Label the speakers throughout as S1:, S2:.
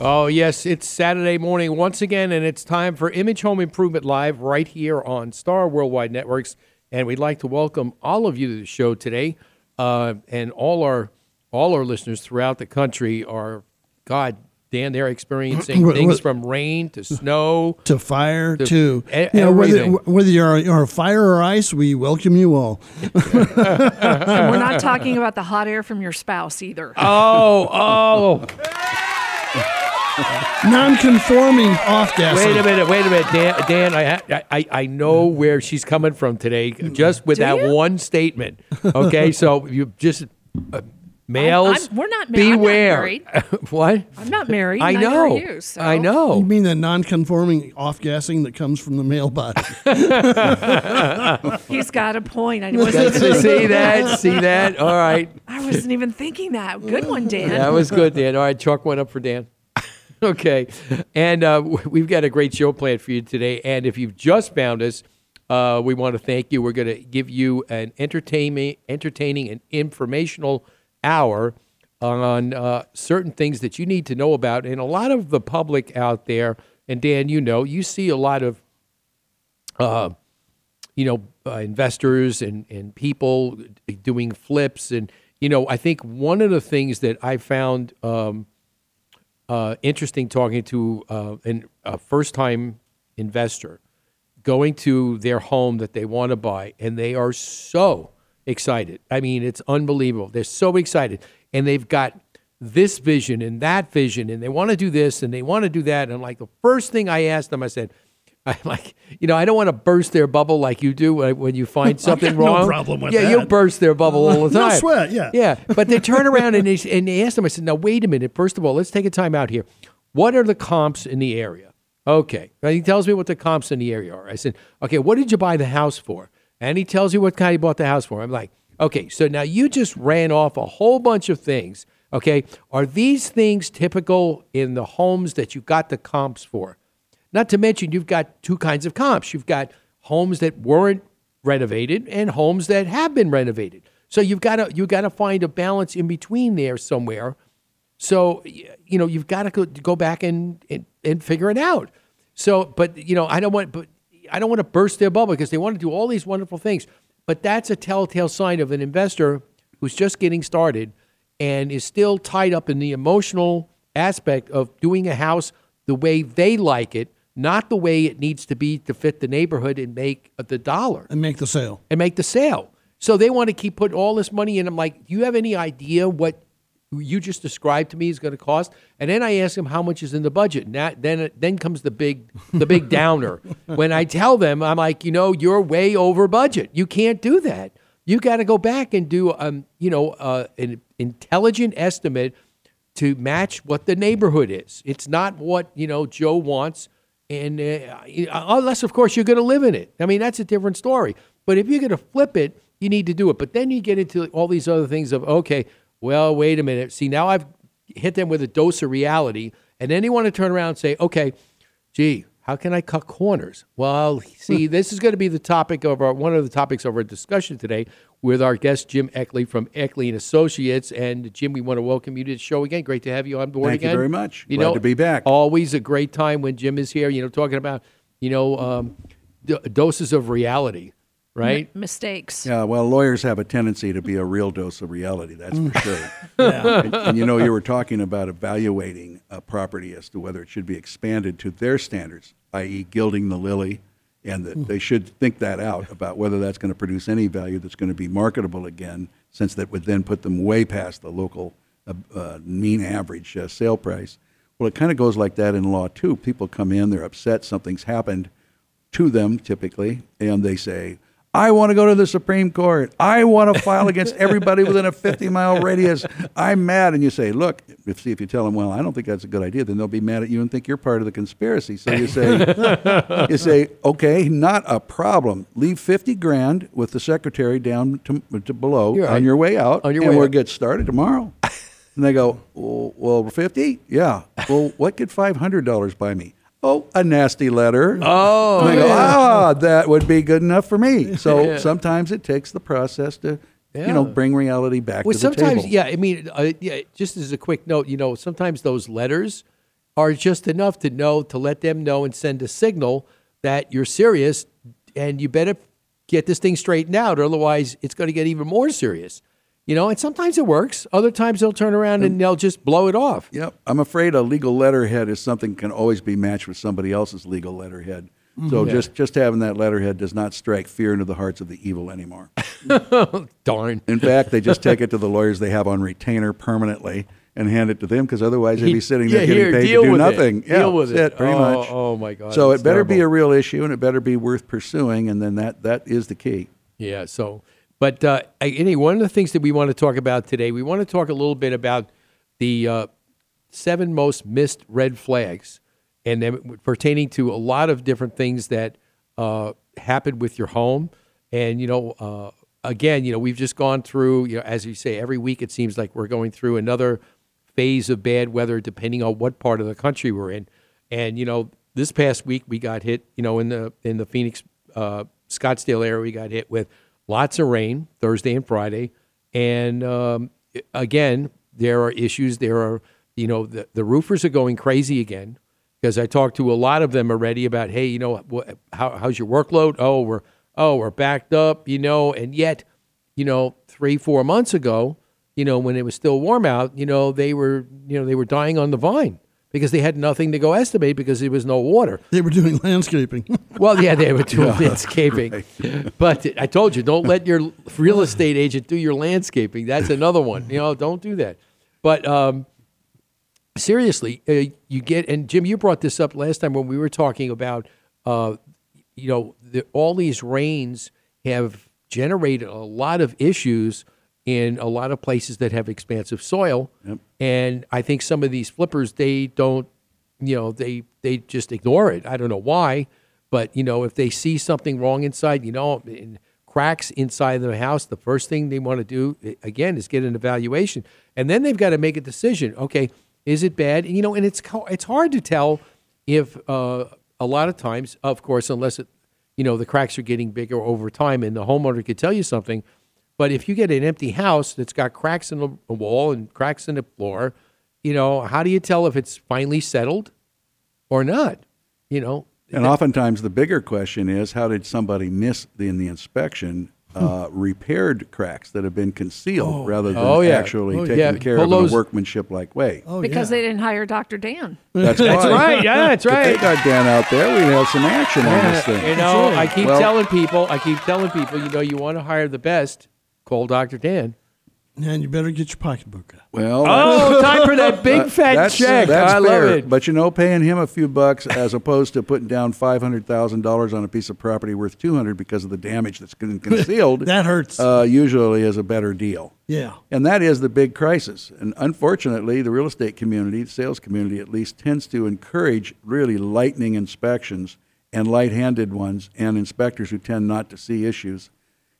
S1: Oh, yes, it's Saturday morning once again, and it's time for Image Home Improvement Live right here on Star Worldwide Networks. And we'd like to welcome all of you to the show today, uh, and all our all our listeners throughout the country are, God, Dan, they're experiencing things
S2: what-
S1: from rain to snow.
S2: to fire
S1: To-
S2: to
S1: e-
S2: you know whether whether you're, you're fire or ice, we welcome you all.
S3: And we're not talking about the hot air from your spouse either.
S1: Oh, oh!
S2: Non-conforming off gassing.
S1: Wait a minute, wait a minute, Dan. Dan, I, I, I know where she's coming from today, just with
S3: Do
S1: that
S3: you?
S1: one statement. Okay, so you just uh, males.
S3: I'm- we're not ma- I'm not
S1: beware.
S3: married.
S1: what?
S3: I'm not married.
S1: I know.
S3: You, so.
S1: I know.
S2: You mean the non-conforming off gassing that comes from the male body?
S3: He's got a point. I wasn't,
S1: see see that? See that? All right.
S3: I wasn't even thinking that. Good one, Dan.
S1: That was good, Dan. All right, chalk one up for Dan. Okay, and uh, we've got a great show planned for you today. And if you've just found us, uh, we want to thank you. We're going to give you an entertainment, entertaining, and informational hour on uh, certain things that you need to know about. And a lot of the public out there, and Dan, you know, you see a lot of uh, you know, uh, investors and, and people doing flips. And, you know, I think one of the things that I found um, uh, interesting talking to uh, an, a first time investor going to their home that they want to buy, and they are so excited. I mean, it's unbelievable. They're so excited. And they've got this vision and that vision, and they want to do this and they want to do that. And like the first thing I asked them, I said, I'm like, you know, I don't want to burst their bubble like you do when you find something
S2: got no
S1: wrong.
S2: problem with
S1: yeah, you burst their bubble all the time.
S2: No sweat, yeah.
S1: Yeah, but they turn around and they, and they ask them, I said, now, wait a minute. First of all, let's take a time out here. What are the comps in the area? Okay. Now he tells me what the comps in the area are. I said, okay, what did you buy the house for? And he tells you what kind he bought the house for. I'm like, okay, so now you just ran off a whole bunch of things. Okay. Are these things typical in the homes that you got the comps for? Not to mention, you've got two kinds of comps. You've got homes that weren't renovated and homes that have been renovated. So you've got to you've got to find a balance in between there somewhere. So you know you've got to go, back and, and and figure it out. So, but you know I don't want but I don't want to burst their bubble because they want to do all these wonderful things. But that's a telltale sign of an investor who's just getting started and is still tied up in the emotional aspect of doing a house the way they like it, not the way it needs to be to fit the neighborhood and make the dollar
S2: and make the sale.
S1: and make the sale. So they want to keep putting all this money in. I'm like, do you have any idea what you just described to me is going to cost? And then I ask them how much is in the budget. And that, then then comes the big the big downer. when I tell them, I'm like, you know, you're way over budget. You can't do that. You got to go back and do um, you know, uh, an intelligent estimate to match what the neighborhood is. It's not what you know Joe wants, and uh, unless of course you're going to live in it. I mean that's a different story. But if you're going to flip it, you need to do it. But then you get into all these other things of okay, well wait a minute. See now I've hit them with a dose of reality, and then you want to turn around and say, okay, gee. How can I cut corners? Well, see, this is going to be the topic of our one of the topics of our discussion today with our guest Jim Eckley from Eckley and Associates. And Jim, we want to welcome you to the show again. Great to have you on board again.
S4: Thank you very much. Glad to be back.
S1: Always a great time when Jim is here. You know, talking about you know um, d- doses of reality, right?
S3: Mistakes.
S4: Yeah, well, lawyers have a tendency to be a real dose of reality, that's for sure. and, and you know, you were talking about evaluating a property as to whether it should be expanded to their standards, i.e., gilding the lily, and that they should think that out about whether that's going to produce any value that's going to be marketable again, since that would then put them way past the local uh, uh, mean average uh, sale price. Well, it kind of goes like that in law too. People come in, they're upset, something's happened to them typically, and they say, I want to go to the Supreme Court. I want to file against everybody within a 50 mile radius. I'm mad. And you say, look, if, see, if you tell them, well, I don't think that's a good idea, then they'll be mad at you and think you're part of the conspiracy. So you say, you say, okay, not a problem. Leave 50 grand with the secretary down to, to below
S1: right.
S4: on your way out.
S1: On your
S4: and
S1: way
S4: we'll
S1: out.
S4: get started tomorrow. And they go, well, well, 50? Yeah. Well, what could $500 buy me? Oh, a nasty letter.
S1: Oh,
S4: And they go,
S1: yeah.
S4: ah, that would be good enough for me. So sometimes it takes the process to, you know, bring reality back
S1: Well,
S4: to the
S1: sometimes,
S4: table.
S1: yeah. I mean, uh, yeah. Just as a quick note, you know, sometimes those letters are just enough to know to let them know and send a signal that you're serious, and you better get this thing straightened out. or Otherwise, it's going to get even more serious. You know, and sometimes it works. Other times they'll turn around and they'll just blow it off.
S4: Yep. I'm afraid a legal letterhead is something can always be matched with somebody else's legal letterhead.
S1: Mm-hmm.
S4: So just just having that letterhead does not strike fear into the hearts of the evil anymore.
S1: Darn.
S4: In fact, they just take it to the lawyers they have on retainer permanently and hand it to them because otherwise they'd be sitting
S1: yeah,
S4: there getting
S1: here,
S4: paid to do
S1: with it.
S4: nothing. Yeah,
S1: Deal with it.
S4: pretty
S1: Oh,
S4: much.
S1: oh, my God,
S4: So it better be a real issue and it better be worth pursuing, and then that that is the key.
S1: Yeah. So, but uh, anyway, one of the things that we want to talk about today, we want to talk a little bit about the uh, seven most missed red flags, and then pertaining to a lot of different things that uh, happened with your home. And you know, uh, again, you know, we've just gone through. You know, as you say, every week it seems like we're going through another phase of bad weather, depending on what part of the country we're in. And you know, this past week we got hit. You know, in the in the Phoenix, uh, Scottsdale area, we got hit with lots of rain Thursday and Friday. And um, again, there are issues. There are, you know, the, the roofers are going crazy again because I talked to a lot of them already about, hey, you know, how, how's your workload? Oh, we're oh we're backed up, you know, and yet, you know, three four months ago, you know, when it was still warm out, you know, they were you know they were dying on the vine because they had nothing to go estimate because there was no water.
S2: They were doing landscaping.
S1: Well, yeah, they were doing landscaping, but I told you, don't let your real estate agent do your landscaping. That's another one. You know, don't do that. But um, seriously, uh, you get and Jim, you brought this up last time when we were talking about, uh, you know, the, all these rains have generated a lot of issues in a lot of places that have expansive soil, and I think some of these flippers they don't you know they they just ignore it. I don't know why but you know if they see something wrong inside you know in cracks inside the house the first thing they want to do again is get an evaluation. And then they've got to make a decision okay is it bad? And you know and it's it's hard to tell if uh, a lot of times of course unless it you know the cracks are getting bigger over time and the homeowner could tell you something but if you get an empty house that's got cracks in the wall and cracks in the floor you know, how do you tell if it's finally settled or not? You know,
S4: And oftentimes the bigger question is how did somebody miss the, in the inspection uh, repaired cracks that have been concealed rather than
S1: Oh, yeah.
S4: actually
S1: Oh,
S4: taken
S1: yeah.
S4: care
S1: Pull
S4: of in a workmanship like way?
S2: Oh,
S3: because
S2: yeah.
S3: they didn't hire Dr. Dan.
S4: That's,
S1: That's right. Yeah, that's
S4: If
S1: right.
S4: they got Dan out there, we'd have some action on this thing.
S1: you know, I keep
S4: Well-
S1: telling people, I keep telling people, you know, you want to hire the best, call Dr. Dan.
S2: And you better get your pocketbook out.
S4: Well,
S1: Oh, time for that big
S4: That-
S1: fat
S4: that's,
S1: check.
S4: That's
S1: I
S4: fair.
S1: love it.
S4: But you know, paying him a few bucks as opposed to putting down five hundred thousand dollars on a piece of property worth two hundred because of the damage that's been concealed.
S2: That hurts.
S4: Uh, usually is a better deal.
S2: yeah.
S4: And that is the big crisis. And unfortunately, the real estate community, the sales community at least, tends to encourage really lightning inspections and light handed ones and inspectors who tend not to see issues.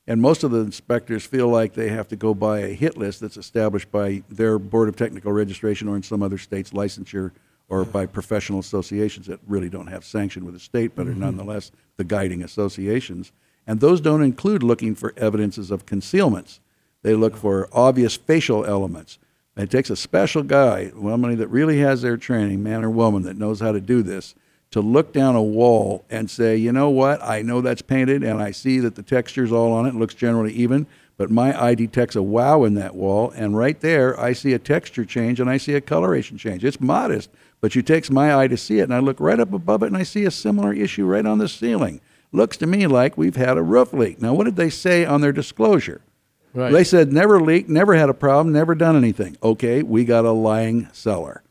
S4: And most of the inspectors feel like they have to go by a hit list that's established by their Board of Technical Registration or in some other state's licensure or by professional associations that really don't have sanction with the state but are mm-hmm. nonetheless the guiding associations. And those don't include looking for evidences of concealments. They look for obvious facial elements. It takes a special guy, somebody that really has their training, man or woman, that knows how to do this, to look down a wall and say, you know what, I know that's painted and I see that the texture's all on it, it looks generally even, but my eye detects a wow in that wall, and right there I see a texture change and I see a coloration change. It's modest, but it takes my eye to see it, and I look right up above it and I see a similar issue right on the ceiling. Looks to me like we've had a roof leak. Now, what did they say on their disclosure?
S1: Right.
S4: They said never leaked, never had a problem, never done anything. Okay, we got a lying seller.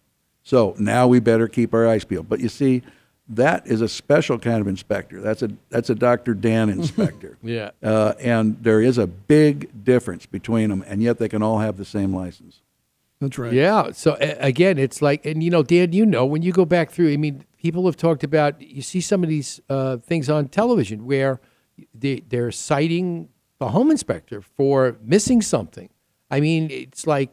S4: So now we better keep our eyes peeled. But you see, that is a special kind of inspector. That's a that's a Dr. Dan inspector.
S1: Yeah.
S4: Uh, and there is a big difference between them, and yet they can all have the same license.
S2: That's right.
S1: Yeah. So a- again, it's like, and you know, Dan, you know, when you go back through, I mean, people have talked about. You see some of these uh, things on television where they they're citing the home inspector for missing something. I mean, it's like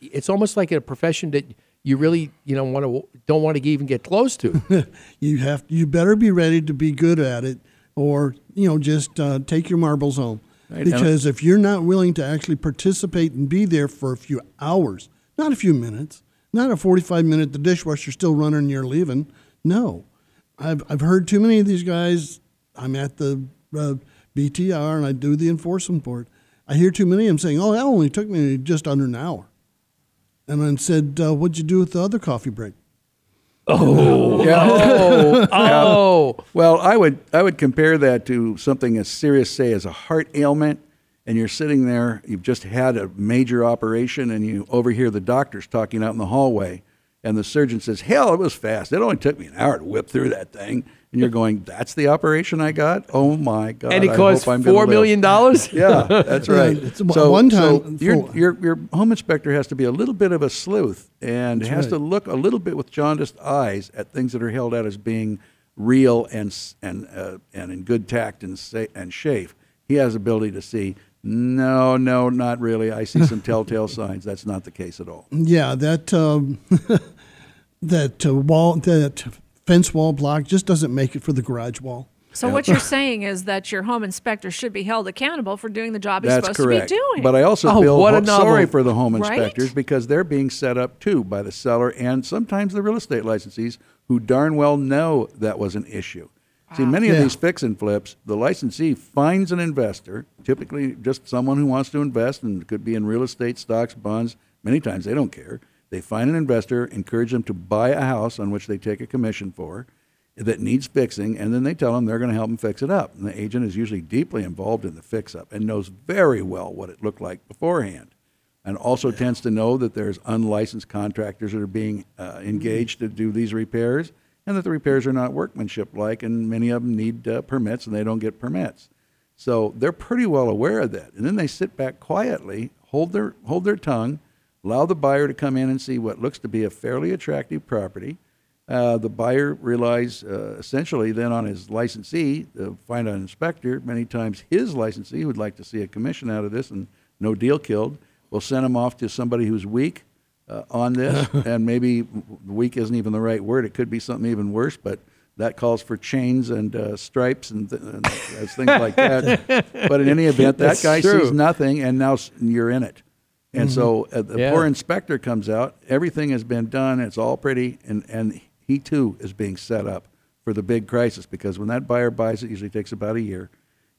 S1: it's almost like a profession that you really you know want to don't want to even get close to.
S2: You have you better be ready to be good at it, or you know just uh, take your marbles home.
S4: Right.
S2: Because if you're not willing to actually participate and be there for a few hours, not a few minutes, not a 45 minute, the dishwasher's still running and you're leaving. No, I've I've heard too many of these guys. I'm at the uh, BTR and I do the enforcement board. I hear too many of them saying, "Oh, that only took me just under an hour," and I said, uh, "What'd you do with the other coffee break?"
S1: oh, oh,
S4: Well, I would I would compare that to something as serious, say, as a heart ailment, and you're sitting there, you've just had a major operation, and you overhear the doctors talking out in the hallway, and the surgeon says, "Hell, it was fast. It only took me an hour to whip through that thing." And you're going, "That's the operation I got? Oh my god!"
S1: and it
S4: I
S1: cost
S4: hope I'm gonna
S1: four
S4: live."
S1: million dollars.
S4: Yeah, that's right.
S2: it's one- one time
S4: so your, your your home inspector has to be a little bit of a sleuth and has
S2: right.
S4: to look a little bit with jaundiced eyes at things that are held out as being real and and uh, and in good tact and sa- and shape. He has ability to see. No, no, not really. I see some telltale signs. That's not the case at all.
S2: Yeah, that um, that uh, wall, that fence wall block just doesn't make it for the garage wall.
S3: So what you're saying is that your home inspector should be held accountable for doing the job he's
S4: That's
S3: supposed
S4: correct.
S3: to be doing.
S4: But I also
S1: Oh,
S4: feel
S1: what a
S4: ho- sorry for the home
S3: Right?
S4: inspectors because they're being set up too by the seller and sometimes the real estate licensees who darn well know that was an issue. See, many of these fix and flips, the licensee finds an investor, typically just someone who wants to invest, and could be in real estate, stocks, bonds. Many times they don't care. They find an investor, encourage them to buy a house on which they take a commission for that needs fixing, and then they tell them they're going to help them fix it up. And the agent is usually deeply involved in the fix up and knows very well what it looked like beforehand, and also tends to know that there's unlicensed contractors that are being uh, engaged to do these repairs, and that the repairs are not workmanship like, and many of them need uh, permits and they don't get permits. So they're pretty well aware of that, and then they sit back quietly, hold their hold their tongue, allow the buyer to come in and see what looks to be a fairly attractive property. Uh, the buyer relies uh, essentially then on his licensee to find an inspector. Many times his licensee, who'd like to see a commission out of this and no deal killed, We'll send him off to somebody who's weak uh, on this. and maybe weak isn't even the right word. It could be something even worse, but that calls for chains and uh, stripes and, th- and things like that. but in any event, that
S1: That's
S4: guy
S1: true.
S4: sees nothing, and now you're in it. And so uh, the
S1: Yeah.
S4: poor inspector comes out. Everything has been done. It's all pretty, and and he too is being set up for the big crisis because when that buyer buys it, usually takes about a year,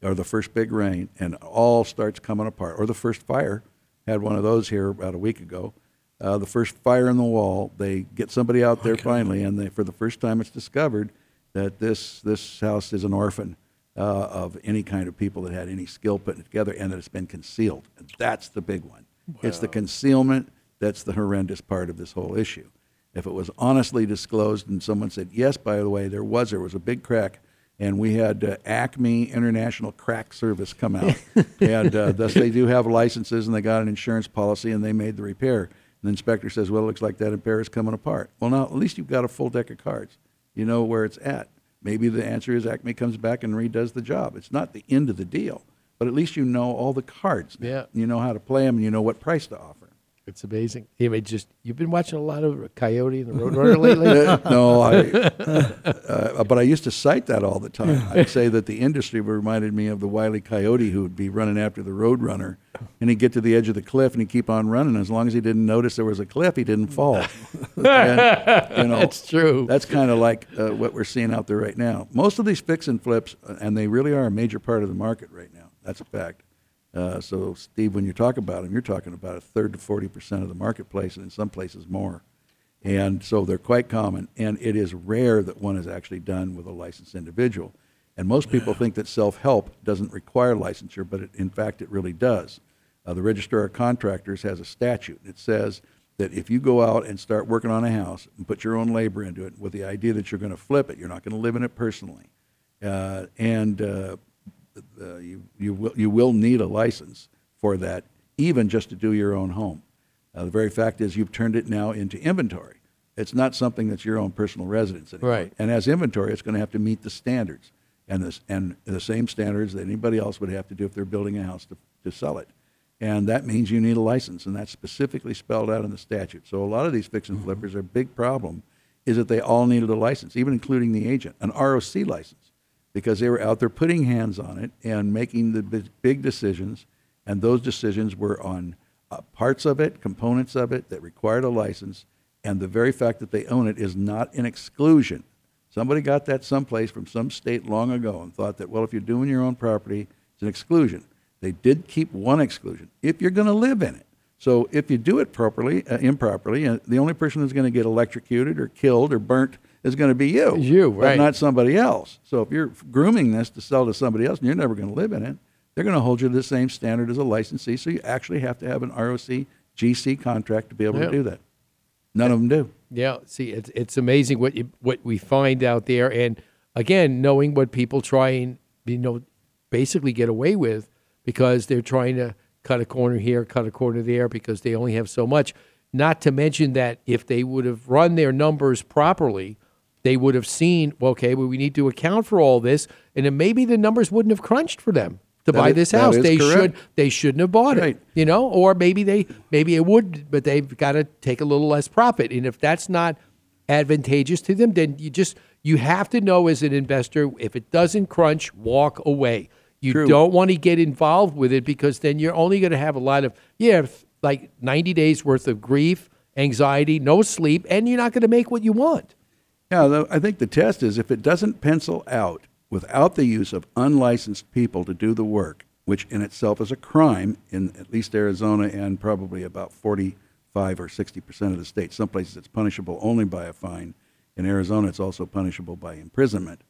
S4: or the first big rain, and all starts coming apart, or the first fire. Had one of those here about a week ago. Uh, the first fire in the wall. They get somebody out there finally, and they, for the first time, it's discovered that this this house is an orphan uh, of any kind of people that had any skill putting it together, and that it's been concealed. And that's the big one. It's the concealment that's the horrendous part of this whole issue. If it was honestly disclosed and someone said, yes, by the way, there was, there was a big crack, and we had uh, Acme International Crack Service come out, and uh, thus they do have licenses and they got an insurance policy and they made the repair. And the inspector says, well, it looks like that repair is coming apart. Well, now at least you've got a full deck of cards. You know where it's at. Maybe the answer is Acme comes back and redoes the job. It's not the end of the deal, but at least you know all the cards.
S1: Yeah.
S4: You know how to play them and you know what price to offer.
S1: It's amazing. You may just you've been watching a lot of Coyote and the Roadrunner lately.
S4: Uh, no, I, uh, but I used to cite that all the time. I'd say that the industry reminded me of the wily coyote who would be running after the roadrunner, and he'd get to the edge of the cliff and he'd keep on running. As long as he didn't notice there was a cliff, he didn't fall. And, you know,
S1: That's true.
S4: That's kind of like uh, what we're seeing out there right now. Most of these fix and flips, uh, and they really are a major part of the market right now. That's a fact. Uh, so, Steve, when you talk about them, you're talking about a third to 40% of the marketplace, and in some places more. And so they're quite common, and it is rare that one is actually done with a licensed individual. And most people think that self-help doesn't require licensure, but it, in fact, it really does. Uh, the Registrar of Contractors has a statute. It says that if you go out and start working on a house and put your own labor into it with the idea that you're going to flip it, you're not going to live in it personally, uh, and uh, uh, you you will you will need a license for that, even just to do your own home. Uh, the very fact is you've turned it now into inventory. It's not something that's your own personal residence anymore.
S1: Right.
S4: And as inventory, it's going to have to meet the standards and this and the same standards that anybody else would have to do if they're building a house to, to sell it. And that means you need a license, and that's specifically spelled out in the statute. So a lot of these fix and flippers, their big problem is that they all needed a license, even including the agent, an ROC license, because they were out there putting hands on it and making the big, decisions, and those decisions were on uh, parts of it, components of it that required a license, and the very fact that they own it is not an exclusion. Somebody got that someplace from some state long ago and thought that, well, if you're doing your own property, it's an exclusion. They did keep one exclusion if you're going to live in it. So if you do it properly, uh, improperly, uh, the only person who's going to get electrocuted or killed or burnt is going to be you.
S1: You,
S4: but
S1: right.
S4: not somebody else. So if you're grooming this to sell to somebody else and you're never going to live in it, they're going to hold you to the same standard as a licensee. So you actually have to have an ROC GC contract to be able
S1: Yeah.
S4: to do that. None of them do.
S1: Yeah, see, it's it's amazing what you, what we find out there, and again, knowing what people try and you know basically get away with because they're trying to cut a corner here, cut a corner there because they only have so much. Not to mention that if they would have run their numbers properly, they would have seen, well, okay, well, we need to account for all this, and then maybe the numbers wouldn't have crunched for them to
S4: That
S1: buy
S4: is-
S1: this house. They should they shouldn't have bought
S4: Right.
S1: it, you know, or maybe they maybe it would, but they've got to take a little less profit, and if that's not advantageous to them, then you just you have to know as an investor if it doesn't crunch, walk away. You
S4: True.
S1: don't want to get involved with it because then you're only going to have a lot of yeah, like 90 days worth of grief, anxiety, no sleep, and you're not going to make what you want.
S4: Though, I think the test is if it doesn't pencil out without the use of unlicensed people to do the work, which in itself is a crime in at least Arizona and probably about 45 or 60 percent of the states. Some places it's punishable only by a fine. In Arizona, it's also punishable by imprisonment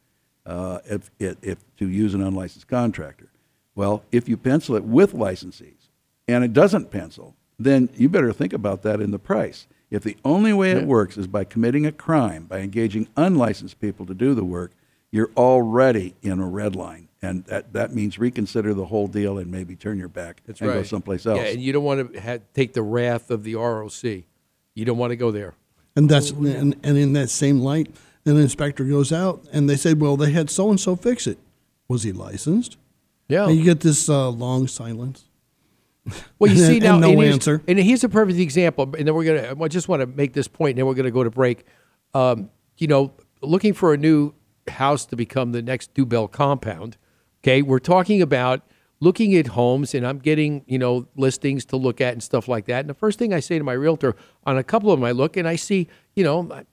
S4: uh, if, if, if to use an unlicensed contractor. Well, if you pencil it with licensees and it doesn't pencil, then you better think about that in the price. If the only way it works is by committing a crime, by engaging unlicensed people to do the work, you're already in a red line. And that, that means reconsider the whole deal and maybe turn your back and go someplace else.
S1: Yeah, and you don't want to ha- take the wrath of the ROC. You don't want to go there.
S2: And that's and, and in that same light, an inspector goes out and they say, well, they had so and so fix it. Was he licensed?
S1: Yeah.
S2: And you get this uh, long silence.
S1: Well, you
S2: And-
S1: see
S2: and
S1: now,
S2: no
S1: and here's-
S2: answer.
S1: And here's a perfect example. And then we're gonna. I just want to make this point, and then we're gonna go to break. Um, you know, looking for a new house to become the next Dubell compound. Okay, we're talking about looking at homes, and I'm getting you know listings to look at and stuff like that. And the first thing I say to my realtor on a couple of them, I look and I see, you know,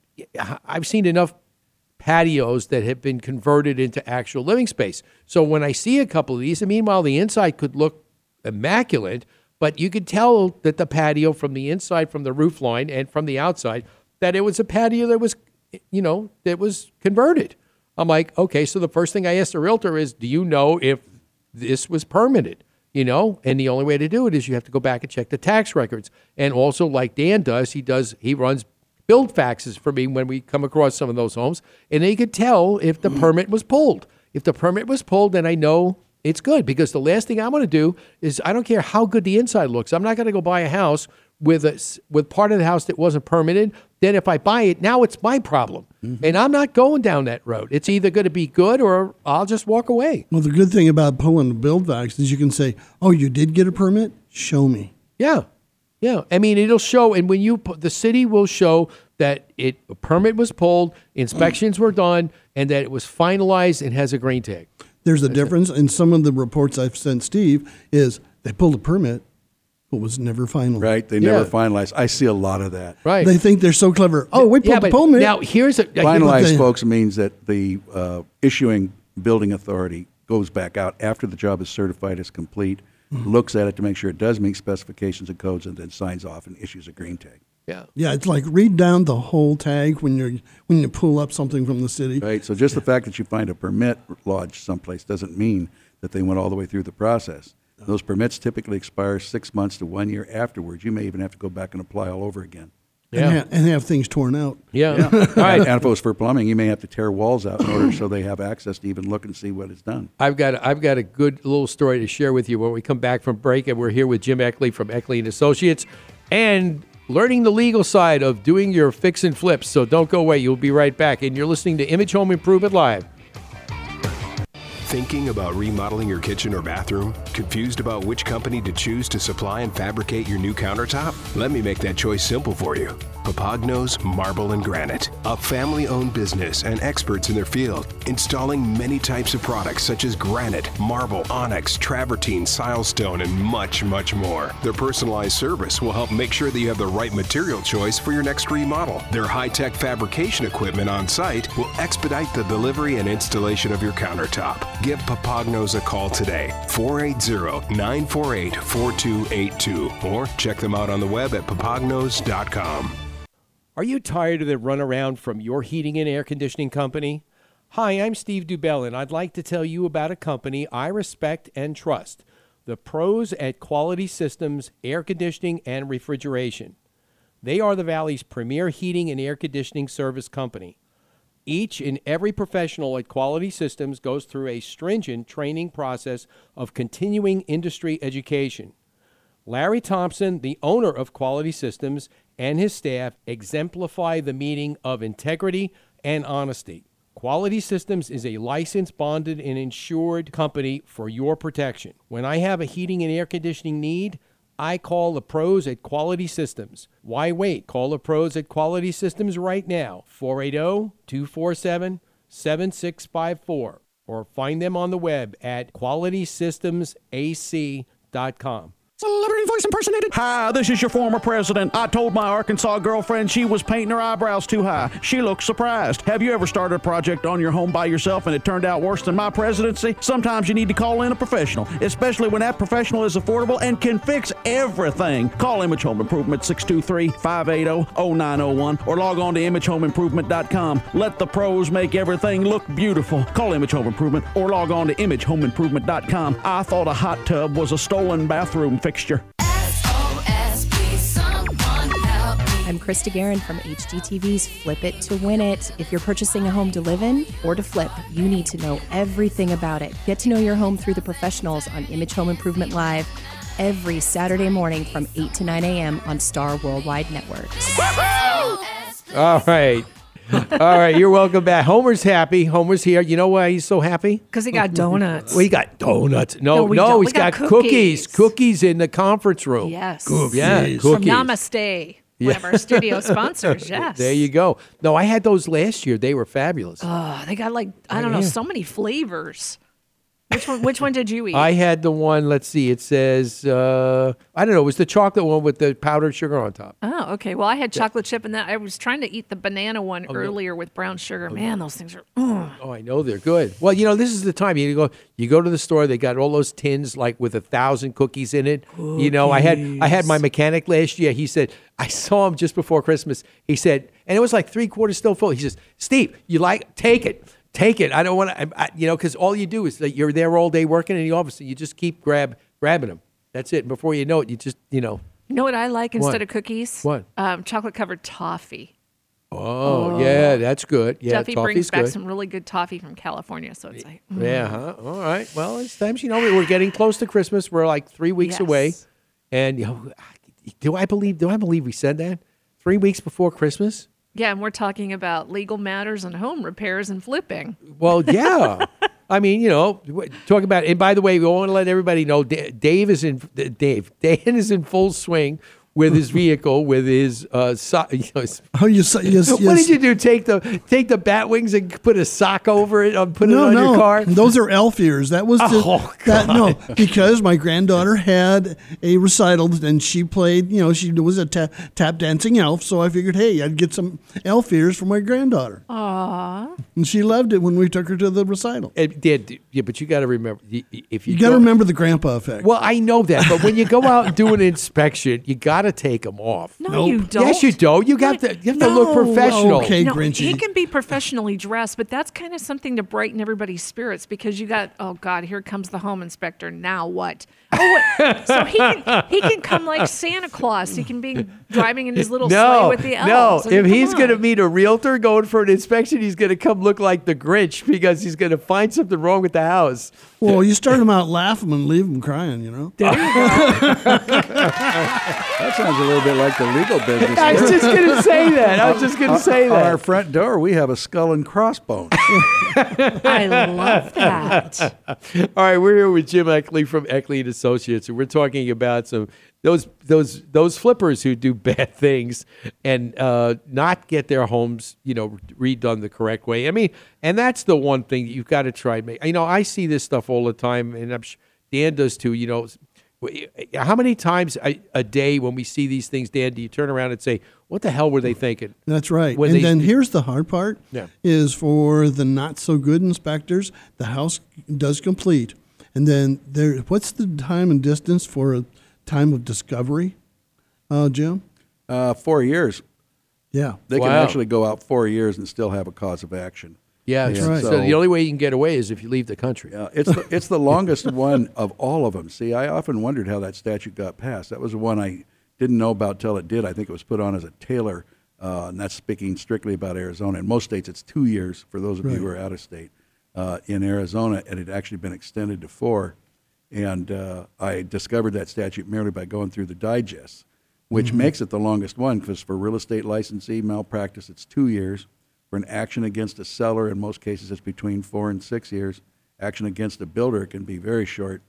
S1: I've seen enough patios that have been converted into actual living space. So when I see a couple of these, and meanwhile the inside could look immaculate, but you could tell that the patio from the inside, from the roof line, and from the outside, that it was a patio that was, you know, that was converted. I'm like, okay, so the first thing I asked the realtor is, do you know if this was permitted? You know, and the only way to do it is you have to go back and check the tax records. And also, like Dan does, he does he runs BuildFaxes for me when we come across some of those homes, and they could tell if the permit was pulled. If the permit was pulled, then I know it's good because the last thing I'm going to do is I don't care how good the inside looks. I'm not going to go buy a house with a, with part of the house that wasn't permitted. Then if I buy it, now it's my problem, mm-hmm. and I'm not going down that road. It's either going to be good or I'll just walk away.
S2: Well, the good thing about pulling the BuildFax is you can say, oh, you did get a permit? Show me.
S1: Yeah. Yeah. I mean, it'll show, and when you, the city will show that it, a permit was pulled, inspections were done, and that it was finalized and has a green tag.
S2: There's a difference. And some of the reports I've sent Steve is they pulled a permit, but was never finalized.
S4: right? They never
S1: Yeah.
S4: finalize. I see a lot of that.
S1: Right.
S2: They think they're so clever. Oh, we pulled
S1: yeah,
S2: the permit.
S1: now here's a,
S4: Finalized,
S2: they-
S4: folks, means that the uh, issuing building authority goes back out after the job is certified as complete,
S2: Mm-hmm.
S4: looks at it to make sure it does meet specifications and codes, and then signs off and issues a green tag.
S1: Yeah.
S2: yeah, it's like read down the whole tag when you're when you pull up something from the city.
S4: Right. So just the fact that you find a permit lodged someplace doesn't mean that they went all the way through the process. Those permits typically expire six months to one year afterwards. You may even have to go back and apply all over again.
S1: Yeah.
S2: and, ha- and have things torn out.
S1: Yeah. All
S4: And,
S1: right.
S4: and if it was for plumbing, you may have to tear walls out in order so they have access to even look and see what is done.
S1: I've got I've got a good little story to share with you when we come back from break, and we're here with Jim Eckley from Eckley and Associates, and learning the legal side of doing your fix and flips. So don't go away. You'll be right back, and you're listening to Image Home Improvement Live.
S5: Thinking about remodeling your kitchen or bathroom? Confused about which company to choose to supply and fabricate your new countertop? Let me make that choice simple for you. Papagnos Marble and Granite, a family owned business and experts in their field, installing many types of products such as granite, marble, onyx, travertine, silestone, and much, much more. Their personalized service will help make sure that you have the right material choice for your next remodel. Their high tech fabrication equipment on site will expedite the delivery and installation of your countertop. Give Papagnos a call today, 480 948 4282, or check them out on the web at papagnos.com.
S1: Are you tired of the runaround from your heating and air conditioning company? Hi, I'm Steve Dubell, and I'd like to tell you about a company I respect and trust the pros at Quality Systems Air Conditioning and Refrigeration. They are the Valley's premier heating and air conditioning service company. Each and every professional at Quality Systems goes through a stringent training process of continuing industry education. Larry Thompson, the owner of Quality Systems, and his staff exemplify the meaning of integrity and honesty. Quality Systems is a licensed, bonded, and insured company for your protection. When I have a heating and air conditioning need, I call the pros at Quality Systems. Why wait? Call the pros at Quality Systems right now, 480 247 7654, or find them on the web at qualitysystemsac.com.
S6: Celebrity voice impersonated. Hi, this is your former president. I told my Arkansas girlfriend she was painting her eyebrows too high. She looked surprised. Have you ever started a project on your home by yourself and it turned out worse than my presidency? Sometimes you need to call in a professional, especially when that professional is affordable and can fix everything. Call Image Home Improvement 623-580-0901 or log on to imagehomeimprovement.com. Let the pros make everything look beautiful. Call Image Home Improvement or log on to imagehomeimprovement.com. I thought a hot tub was a stolen bathroom fixture.
S7: I'm Krista Guerin from HGTV's Flip It to Win It. If you're purchasing a home to live in or to flip, you need to know everything about it. Get to know your home through the professionals on Image Home Improvement Live every Saturday morning from 8 to 9 a.m. on Star Worldwide Networks.
S1: All right. All right, you're welcome back. Homer's happy. Homer's here. You know why he's so happy?
S3: Because he got donuts.
S1: We got donuts. No,
S3: No,
S1: no,
S3: we don't.
S1: he's
S3: We got
S1: got, cookies.
S3: cookies.
S1: cookies. in the conference room.
S3: Yes.
S1: Yeah,
S2: Cookies.
S3: From
S1: cookies.
S3: Namaste, one of our studio sponsors. Yes.
S1: There you go. No, I had those last year. They were fabulous.
S3: Oh, they got like I don't know,
S1: yeah.
S3: so many flavors. Which one? Which one did you eat?
S1: I had the one. Let's see. It says uh, I don't know. It was the chocolate one with the powdered sugar on top.
S3: oh, okay. Well, I had chocolate chip, and then I was trying to eat the banana one earlier with brown sugar. Man, those things are. mm.
S1: Oh, I know they're good. Well, you know, this is the time you go. You go to the store. They got all those tins like with a thousand cookies in it. You know, I had I had my mechanic last year. He said I saw him just before Christmas. He said, and it was like three quarters still full. He says, Steve, you like take it. Take it. I don't want to, you know, because all you do is that you're there all day working in the office, and you just keep grab grabbing them. That's it. And before you know it, you just, you know,
S3: You know what I like instead
S1: What?
S3: of cookies?
S1: What?
S3: Um, chocolate covered toffee.
S1: oh, yeah, that's good. Yeah,
S3: Duffy brings back
S1: good.
S3: some really good toffee from California, so it's like. mm.
S1: Yeah, huh? All right. Well, it's times, you know, we're getting close to Christmas. We're like three weeks away. And you know, do I believe do I believe we said that? Three weeks before Christmas?
S3: Yeah, and we're talking about legal matters and home repairs and flipping.
S1: Well, yeah. I mean, you know, talk about. And by the way, we want to let everybody know Dave is in. Dave Dan is in full swing with his vehicle, with his. Uh, so, you know, his-
S2: Oh, you, s- yes,
S1: what did you do? Take the take the bat wings and put a sock over it? Um, put
S2: no,
S1: it on
S2: no,
S1: your car?
S2: those are elf ears. That was just,
S1: Oh,
S2: that. No, because my granddaughter had a recital and she played. You know, she was a ta- tap dancing elf. So I figured, hey, I'd get some elf ears for my granddaughter.
S3: Aww.
S2: And she loved it when we took her to the recital.
S1: It did, yeah, but you got to remember y- y- if you,
S2: You got to remember the grandpa effect.
S1: Well, I know that, but when you go out and do an inspection, you got got to take them off.
S3: No, you don't.
S1: Yes, you do. You got to. You have to look
S2: No,
S1: professional.
S2: okay.
S3: no,
S2: Grinchy.
S3: he can be professionally dressed, but that's kind of something to brighten everybody's spirits because you got oh god, here comes the home inspector. Now what? Oh, so he can he can come like Santa Claus. He can be driving in his little sleigh
S1: No,
S3: with the
S1: no.
S3: elves. I mean,
S1: if
S3: come
S1: he's going to meet a realtor going for an inspection, he's going to come look like the Grinch because he's going to find something wrong with the house.
S2: Well, you start them out laughing and leave them crying. You know.
S4: That sounds a little bit like the legal business.
S1: I was just going to say that. I was just going to say that.
S4: On our front door, we have a skull and crossbones.
S3: I love that.
S1: All right, we're here with Jim Eckley from Eckley and Associates, we're talking about some those those those flippers who do bad things and uh, not get their homes, you know, redone the correct way. I mean, and that's the one thing that you've got to try make. You know, I see this stuff all the time, and I'm sure Dan does too. You know, how many times a, a day when we see these things, Dan, do you turn around and say, "What the hell were they thinking?"
S2: That's right.
S1: When
S2: and
S1: they-
S2: then here's the hard part:
S1: Yeah.
S2: is for the not so good inspectors, the house does complete, and then there. What's the time and distance for a time of discovery, uh, Jim?
S4: Uh, four years.
S2: Yeah.
S4: They can actually go out four years and still have a cause of action.
S1: Yeah,
S4: And
S2: right.
S1: So, the only way you can get away is if you leave the country.
S4: Yeah, it's the, it's the longest one of all of them. See, I often wondered how that statute got passed. That was the one I didn't know about till it did. I think it was put on as a Taylor, uh, and that's speaking strictly about Arizona. In most states, it's two years for those of you who are out of state. Uh, in Arizona, and it had actually been extended to four, and uh, I discovered that statute merely by going through the digests, which makes it the longest one because for real estate licensee malpractice, it's two years. For an action against a seller, in most cases, it's between four and six years. Action against a builder can be very short.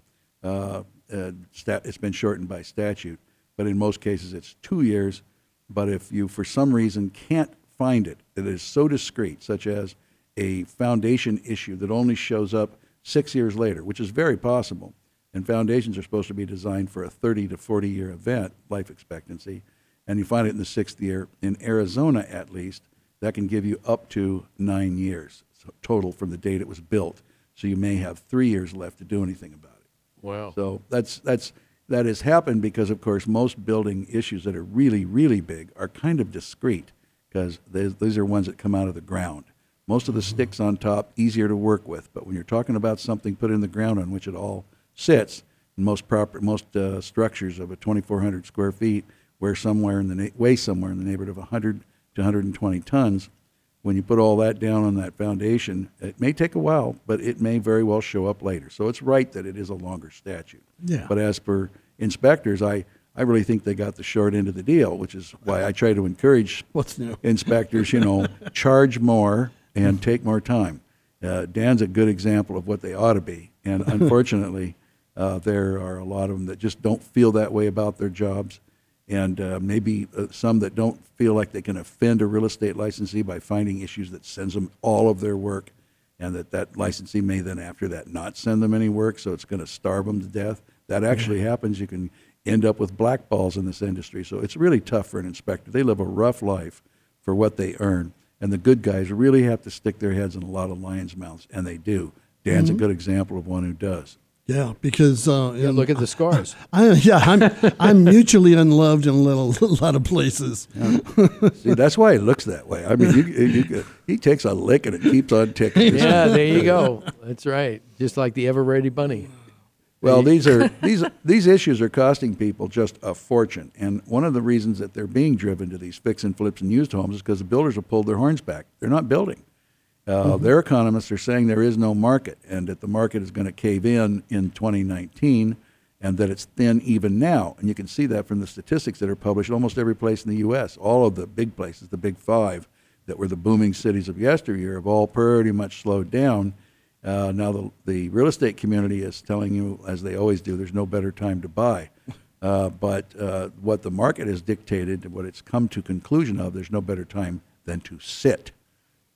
S4: Uh, uh, stat, it's been shortened by statute, but in most cases, it's two years. But if you, for some reason, can't find it, it is so discreet, such as a foundation issue that only shows up six years later, which is very possible, and foundations are supposed to be designed for a 30 to 40 year event, life expectancy, and you find it in the sixth year, in Arizona at least, that can give you up to nine years so total from the date it was built. So you may have three years left to do anything about it.
S1: Wow.
S4: So that's that's that has happened because, of course, most building issues that are really really big are kind of discrete because these are ones that come out of the ground. Most of the sticks on top easier to work with, but when you're talking about something put in the ground on which it all sits, most proper most uh, structures of a 2,400 square feet weigh somewhere in the na- weigh somewhere in the neighborhood of 100 to 120 tons. When you put all that down on that foundation, it may take a while, but it may very well show up later. So it's right that it is a longer statute.
S2: Yeah.
S4: But as per inspectors, I, I really think they got the short end of the deal, which is why I try to encourage
S2: What's new?
S4: inspectors, you know, charge more and take more time. Uh, Dan's a good example of what they ought to be. And unfortunately, uh, there are a lot of them that just don't feel that way about their jobs. And uh, maybe uh, some that don't feel like they can offend a real estate licensee by finding issues that sends them all of their work, and that that licensee may then after that not send them any work, so it's going to starve them to death. That actually happens. You can end up with blackballs in this industry. So it's really tough for an inspector. They live a rough life for what they earn, and the good guys really have to stick their heads in a lot of lions' mouths, and they do. Dan's a good example of one who does.
S2: Yeah, because uh,
S1: Yeah, look at the scars.
S2: I, yeah, I'm I'm mutually unloved in a, little, a lot of places.
S4: See, that's why he looks that way. I mean, you, you, he takes a lick and it keeps on ticking.
S1: yeah, there you go. That's right. Just like the ever ready bunny.
S4: Well, these are these these issues are costing people just a fortune, and one of the reasons that they're being driven to these fix and flips and used homes is because the builders have pulled their horns back. They're not building. Uh, Their economists are saying there is no market, and that the market is going to cave in in 2019, and that it's thin even now. And you can see that from the statistics that are published almost every place in the U.S. All of the big places, the big five, that were the booming cities of yesteryear, have all pretty much slowed down. Uh, now the, the real estate community is telling you, as they always do, there's no better time to buy. Uh, but uh, what the market has dictated, what it's come to conclusion of, there's no better time than to sit.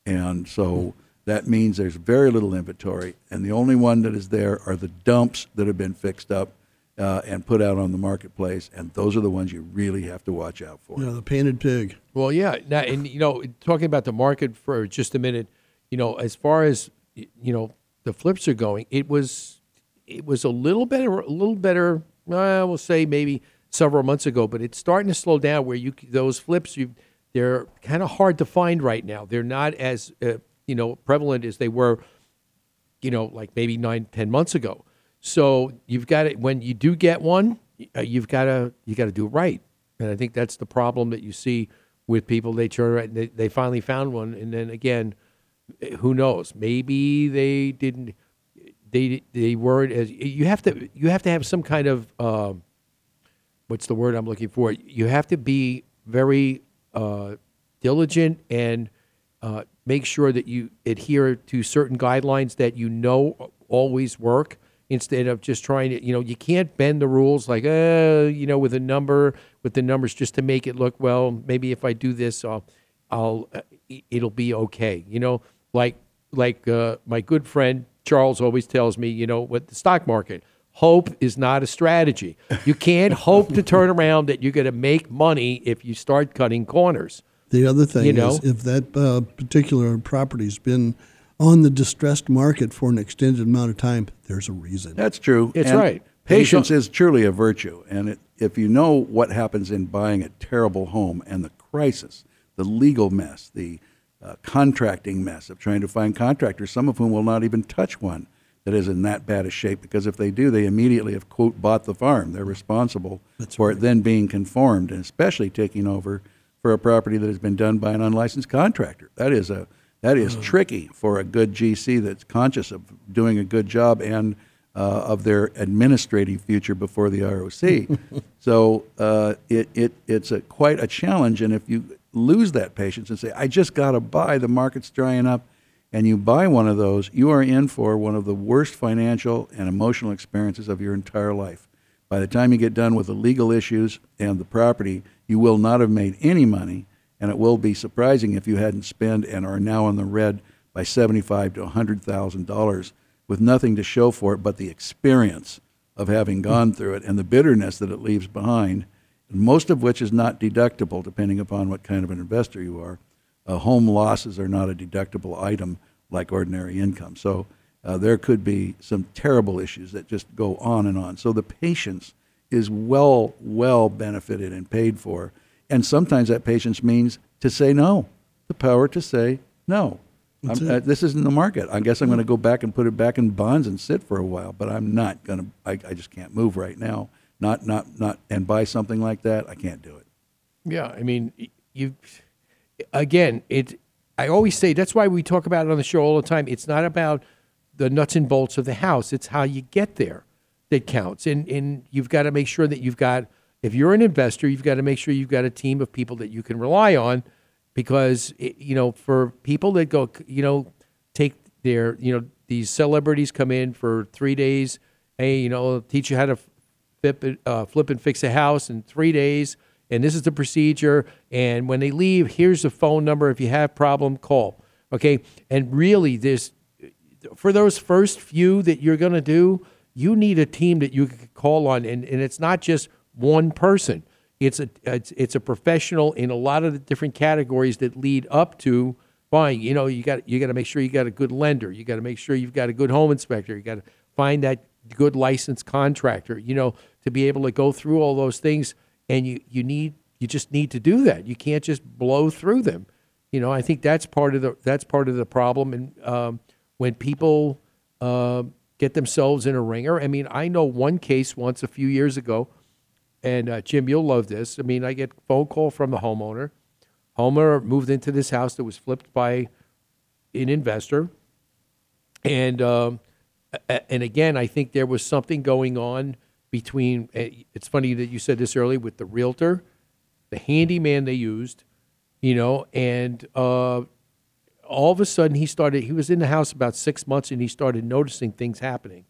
S4: And so that means there's very little inventory, and the only one that is there are the dumps that have been fixed up uh, and put out on the marketplace, and those are the ones you really have to watch out for.
S2: You know, the painted pig.
S1: Well, yeah. Now, and you know, talking about the market for just a minute, you know, as far as y- you know, the flips are going, it was it was a little better, a little better. Uh, we'll say maybe several months ago, but it's starting to slow down. Where you those flips, you they're kind of hard to find right now. They're not as uh, you know prevalent as they were, you know, like maybe nine, ten months ago. So you've got it when you do get one, uh, you've got to you got to do it right. And I think that's the problem that you see with people. They turn around, they, they finally found one, and then again, who knows? Maybe they didn't. They they weren't as you have to you have to have some kind of um, what's the word I'm looking for? You have to be very uh, diligent and uh, make sure that you adhere to certain guidelines that you know always work instead of just trying to, you know, you can't bend the rules like, uh, you know, with a number, with the numbers just to make it look, well, maybe if I do this, I'll, I'll, uh, it'll be okay. You know, like, like uh, my good friend Charles always tells me, you know, with the stock market, hope is not a strategy. You can't hope to turn around that you're going to make money if you start cutting corners.
S2: The other thing
S1: You know?
S2: is if that uh, particular property's been on the distressed market for an extended amount of time, there's a reason.
S4: That's true.
S1: It's
S4: And
S1: right.
S4: Patience is truly a virtue, and it, if you know what happens in buying a terrible home and the crisis, the legal mess, the uh, contracting mess of trying to find contractors, some of whom will not even touch one that is in that bad a shape, because if they do, they immediately have quote bought the farm. They're responsible for it then being conformed, and especially taking over for a property that has been done by an unlicensed contractor. That is a that is tricky for a good GC that's conscious of doing a good job and uh, of their administrative future before the ROC. so uh, it, it it's a quite a challenge, and if you lose that patience and say, "I just got to buy," the market's drying up, and you buy one of those, you are in for one of the worst financial and emotional experiences of your entire life. By the time you get done with the legal issues and the property, you will not have made any money, and it will be surprising if you hadn't spent and are now in the red by seventy-five to hundred thousand dollars with nothing to show for it but the experience of having gone through it and the bitterness that it leaves behind, most of which is not deductible depending upon what kind of an investor you are. Uh, home losses are not a deductible item like ordinary income. So uh, there could be some terrible issues that just go on and on. So the patience is well, well benefited and paid for. And sometimes that patience means to say no, the power to say no. I'm, uh, this isn't the market. I guess I'm going to go back and put it back in bonds and sit for a while, but I'm not going to, I, I just can't move right now. Not, not, not, and buy something like that, I can't do it.
S1: Yeah, I mean, you again, it. I always say that's why we talk about it on the show all the time. It's not about the nuts and bolts of the house; it's how you get there that counts. And and you've got to make sure that you've got. If you're an investor, you've got to make sure you've got a team of people that you can rely on, because it, you know, for people that go, you know, take their, you know, these celebrities come in for three days. Hey, you know, teach you how to flip, uh, flip and fix a house in three days, and this is the procedure. And when they leave, here's the phone number. If you have problem, call. Okay, and really, there's for those first few that you're going to do, you need a team that you can call on, and, and it's not just one person. It's a it's, it's a professional in a lot of the different categories that lead up to buying. You know, you got you got to make sure you got a good lender. You got to make sure you've got a good home inspector. You got to find that good licensed contractor. You know, to be able to go through all those things, and you you need you just need to do that. You can't just blow through them. You know, I think that's part of the that's part of the problem. And um, when people uh, get themselves in a ringer, I mean, I know one case once a few years ago, and uh, Jim, you'll love this. I mean, I get phone call from the homeowner. Homeowner moved into this house that was flipped by an investor, and um, and again, I think there was something going on between. uh, It's funny that you said this early with the realtor, the handyman they used, you know, and uh, all of a sudden he started. He was in the house about six months, and he started noticing things happening,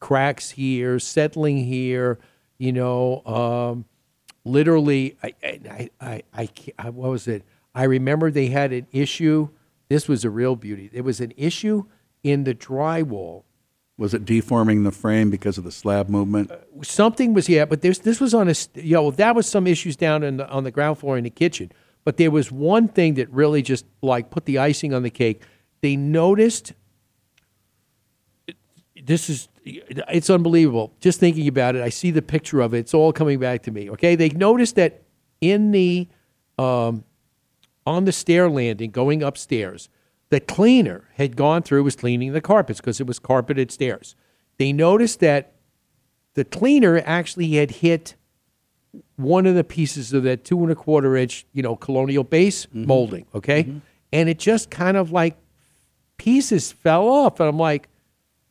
S1: cracks here, settling here, you know. Um, literally, I, I, I, I, I, what was it? I remember they had an issue. This was a real beauty. There was an issue in the drywall.
S4: Was it deforming the frame because of the slab movement?
S1: Something was yeah, but this this was on a you know that was some issues down in the, on the ground floor in the kitchen. But there was one thing that really just like put the icing on the cake. They noticed this is it's unbelievable. Just thinking about it, I see the picture of it. It's all coming back to me. Okay, they noticed that in the um, on the stair landing going upstairs, the cleaner had gone through was cleaning the carpets because it was carpeted stairs. They noticed that the cleaner actually had hit one of the pieces of that two and a quarter inch, you know, colonial base mm-hmm. molding. Okay, mm-hmm. and it just kind of like pieces fell off, and I'm like,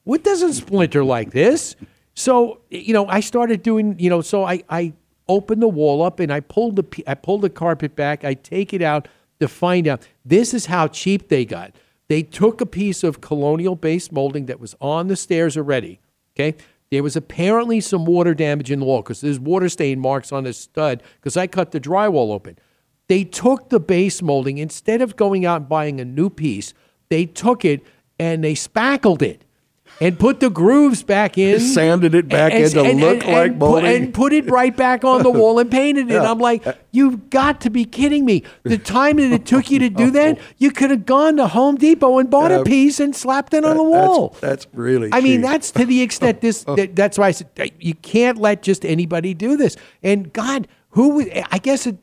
S1: what doesn't splinter like this? So you know, I started doing, you know, so I I opened the wall up and I pulled the I pulled the carpet back. I take it out to find out this is how cheap they got. They took a piece of colonial base molding that was on the stairs already. Okay. There was apparently some water damage in the wall because there's water stain marks on the stud because I cut the drywall open. They took the base molding instead of going out and buying a new piece. They took it and they spackled it and put the grooves back in,
S4: Sanded it back in to look like
S1: put, and put it right back on the wall and painted it. I'm like, you've got to be kidding me! The time that it took you to do oh. that, you could have gone to Home Depot and bought a piece and slapped it on the wall.
S4: That's, really.
S1: I mean, that's to the extent this. that- that's why I said you can't let just anybody do this. And God, who? I guess it.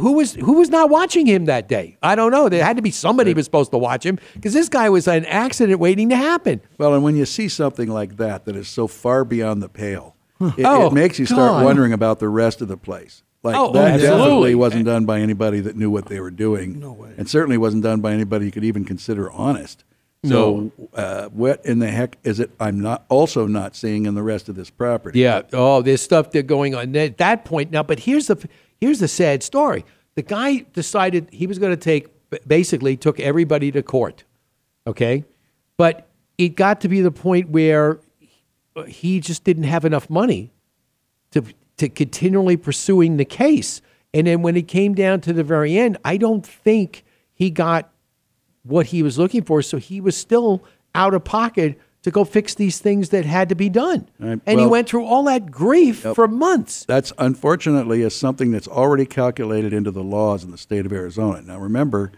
S1: Who was who was not watching him that day? I don't know. There had to be somebody who was supposed to watch him because this guy was an accident waiting to happen.
S4: Well, and when you see something like that that is so far beyond the pale, it,
S1: Oh,
S4: it makes you start
S1: God.
S4: wondering about the rest of the place. Like
S1: Oh,
S4: that
S1: absolutely.
S4: definitely wasn't done by anybody that knew what they were doing. No way. And certainly wasn't done by anybody you could even consider honest. So, uh, what in the heck is it? I'm not also not seeing in the rest of this property.
S1: Yeah. Oh, there's stuff that going on at that point now. But here's the here's the sad story. The guy decided he was going to take basically took everybody to court. Okay, but it got to be the point where he just didn't have enough money to to continually pursuing the case. And then when it came down to the very end, I don't think he got what he was looking for. So he was still out of pocket to go fix these things that had to be done.
S4: Right.
S1: And he went through all that grief for months.
S4: That's unfortunately is something that's already calculated into the laws in the state of Arizona. Now, remember,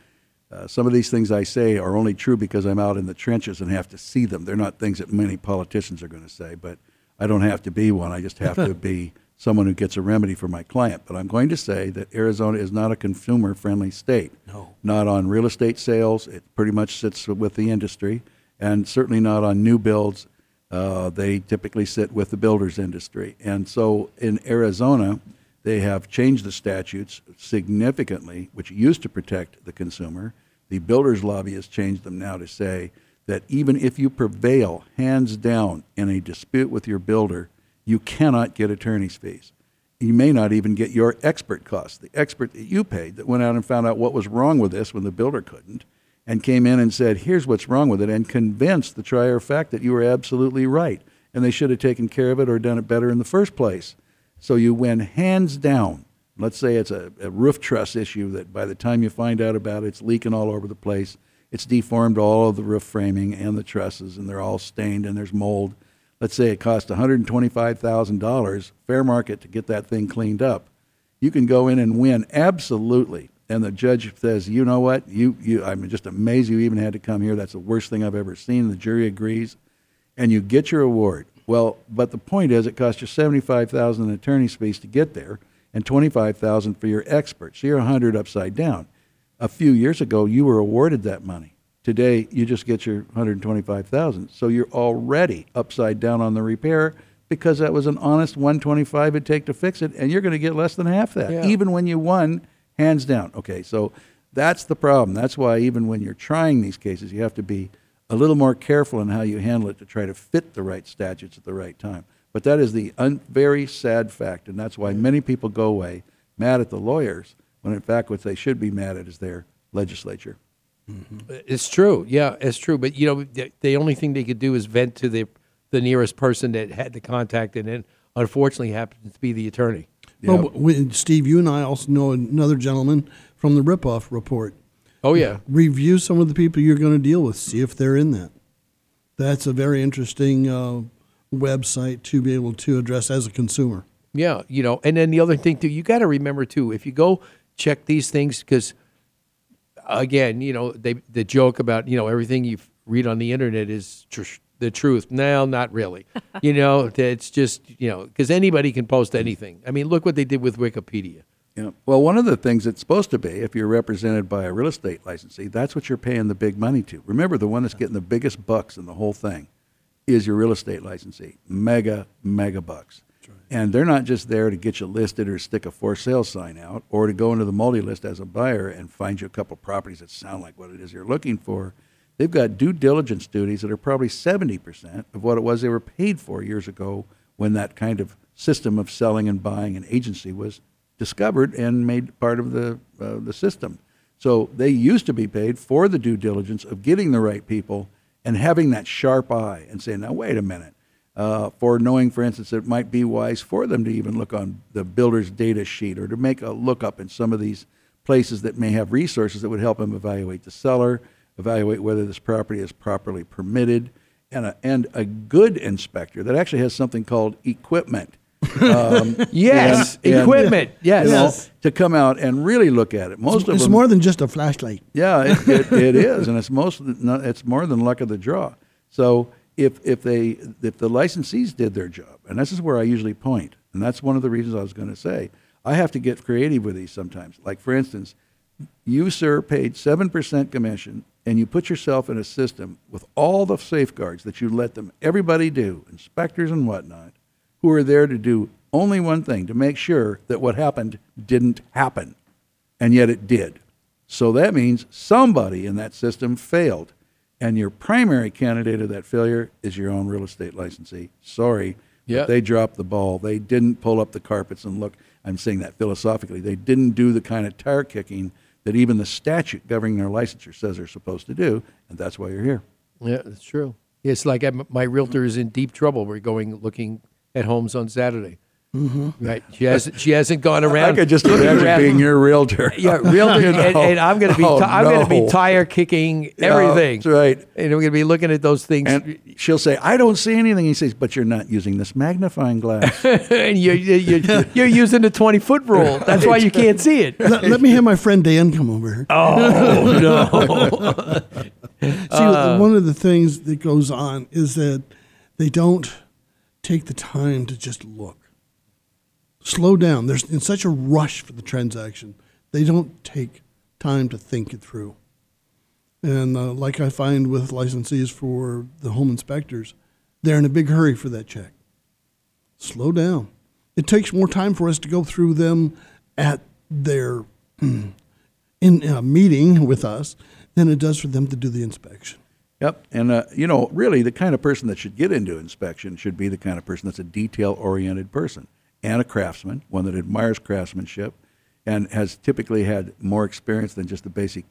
S4: uh, some of these things I say are only true because I'm out in the trenches and have to see them. They're not things that many politicians are going to say, but I don't have to be one. I just have to be someone who gets a remedy for my client. But I'm going to say that Arizona is not a consumer friendly state. No. Not on real estate sales. It pretty much sits with the industry, and certainly not on new builds. Uh, they typically sit with the builders industry. And so in Arizona, they have changed the statutes significantly, which used to protect the consumer. The builders lobby has changed them now to say that even if you prevail hands down in a dispute with your builder, you cannot get attorney's fees. You may not even get your expert costs. The expert that you paid that went out and found out what was wrong with this when the builder couldn't and came in and said, here's what's wrong with it, and convinced the trier of fact that you were absolutely right and they should have taken care of it or done it better in the first place. So you win hands down. Let's say it's a, a roof truss issue that by the time you find out about it, it's leaking all over the place. It's deformed all of the roof framing and the trusses, and they're all stained and there's mold. Let's say it cost $125,000 fair market to get that thing cleaned up. You can go in and win absolutely. And the judge says, you know what? You, you, I'm just amazed you even had to come here. That's the worst thing I've ever seen. The jury agrees and you get your award. Well, but the point is, it costs you seventy-five thousand in attorney's fees to get there, and twenty-five thousand for your expert. So you're a hundred upside down. A few years ago, you were awarded that money. Today, you just get your hundred twenty-five thousand. So you're already upside down on the repair because that was an honest one twenty-five it'd take to fix it, and you're going to get less than half that,
S1: Yeah.
S4: even when you won hands down. Okay, so that's the problem. That's why even when you're trying these cases, you have to be a little more careful in how you handle it to try to fit the right statutes at the right time. But that is the un- very sad fact, and that's why many people go away mad at the lawyers when in fact what they should be mad at is their legislature. Mm-hmm.
S1: It's true. Yeah, it's true. But you know, the, the only thing they could do is vent to the the nearest person that had the contact, and it unfortunately happens to be the attorney.
S2: Well, but we, Steve, you and I also know another gentleman from the ripoff report.
S1: Oh yeah.
S2: Review some of the people you're going to deal with. See if they're in that. That's a very interesting uh, website to be able to address as a consumer.
S1: Yeah, you know, and then the other thing too, you got to remember too, if you go check these things, because again, you know, they the joke about you know everything you read on the internet is tr- the truth. No, not really. you know, it's just you know because anybody can post anything. I mean, look what they did with Wikipedia.
S4: Yeah. Well, one of the things it's supposed to be, if you're represented by a real estate licensee, that's what you're paying the big money to. Remember, the one that's getting the biggest bucks in the whole thing is your real estate licensee. Mega, mega bucks. And they're not just there to get you listed or stick a for sale sign out or to go into the multi list as a buyer and find you a couple properties that sound like what it is you're looking for. They've got due diligence duties that are probably 70% of what it was they were paid for years ago when that kind of system of selling and buying and agency was discovered and made part of the, uh, the system. So they used to be paid for the due diligence of getting the right people and having that sharp eye and saying, now, wait a minute. Uh, for knowing, for instance, it might be wise for them to even look on the builder's data sheet or to make a lookup in some of these places that may have resources that would help them evaluate the seller, evaluate whether this property is properly permitted, and a, and a good inspector that actually has something called equipment. Um,
S1: Yes, equipment, yes.
S4: you know,
S1: Yes.
S4: to come out and really look at it. Most of
S2: it's
S4: them,
S2: more than just a flashlight.
S4: yeah, it, it, it is, and it's most of the- no, it's more than luck of the draw. So if if they if the licensees did their job, and this is where I usually point, and that's one of the reasons I was going to say I have to get creative with these sometimes. Like for instance, you sir paid seven percent commission, and you put yourself in a system with all the safeguards that you let them everybody do, inspectors and whatnot, who are there to do only one thing to make sure that what happened didn't happen, and yet it did. So that means somebody in that system failed. And your primary candidate of that failure is your own real estate licensee. Sorry,
S1: Yep.
S4: they dropped the ball. They didn't pull up the carpets and look. I'm saying that philosophically. They didn't do the kind of tire kicking that even the statute governing their licensure says they're supposed to do, and that's why you're here.
S1: Yeah, that's true. It's like I'm, my realtor is in deep trouble. We're going looking at homes on Saturday. Mm-hmm. Right? She hasn't. She hasn't gone around.
S4: I could just
S1: looking
S4: imagine
S1: around.
S4: being your realtor.
S1: Yeah, realtor,
S4: You
S1: and,
S4: know?
S1: and I'm going to be.
S4: Oh,
S1: ti- I'm going to be tire kicking
S4: Yeah,
S1: everything.
S4: that's right.
S1: And I'm going to be looking at those things.
S4: And she'll say, "I don't see anything." He says, "But you're not using this magnifying glass."
S1: and you're, you're, you're, you're using the 20 foot rule. That's why you can't see it.
S2: let, let me have my friend Dan come over here.
S1: Oh, no.
S2: See,
S1: Uh.
S2: one of the things that goes on is that they don't take the time to just look. Slow down. There's in such a rush for the transaction. They don't take time to think it through. And uh, like I find with licensees for the home inspectors, they're in a big hurry for that check. Slow down. It takes more time for us to go through them at their in a meeting with us than it does for them to do the inspection.
S4: Yep. And, uh, you know, really, the kind of person that should get into inspection should be the kind of person that's a detail oriented person and a craftsman, one that admires craftsmanship and has typically had more experience than just the basic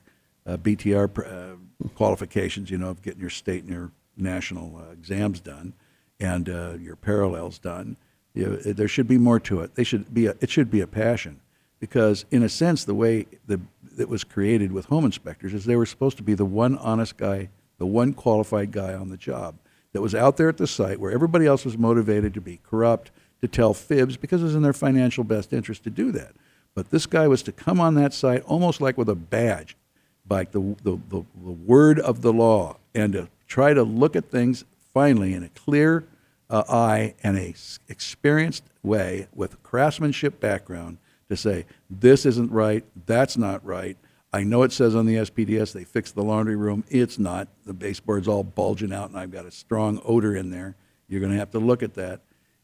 S4: uh, BTR uh, qualifications, you know, of getting your state and your national uh, exams done and uh, your parallels done. You there should be more to it. They should be a, it should be a passion because, in a sense, the way the, that was created with home inspectors is they were supposed to be the one honest guy, the one qualified guy on the job that was out there at the site where everybody else was motivated to be corrupt, to tell fibs because it was in their financial best interest to do that. But this guy was to come on that site almost like with a badge, like the, the, the, the word of the law, and to try to look at things finally in a clear uh, eye and a experienced way with craftsmanship background to say, this isn't right, that's not right. I know it says on the SPDS they fixed the laundry room. It's not. The baseboard's all bulging out, and I've got a strong odor in there. You're going to have to look at that.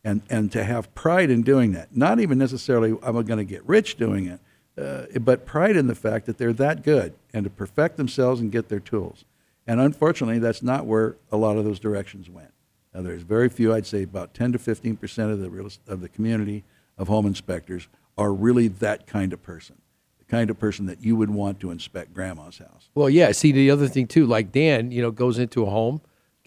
S4: And, and to have pride in doing that. Not even necessarily, I'm going to get rich doing it, uh, but pride in the fact that they're that good and to perfect themselves and get their tools. And unfortunately, that's not where a lot of those directions went. Now, there's very few, I'd say about 10 to 15 percent of the real, of the community of home inspectors are really that kind of person, the kind of person that you would want to inspect grandma's house.
S1: Well, yeah. See, the other thing too, like Dan, you know, goes into a home,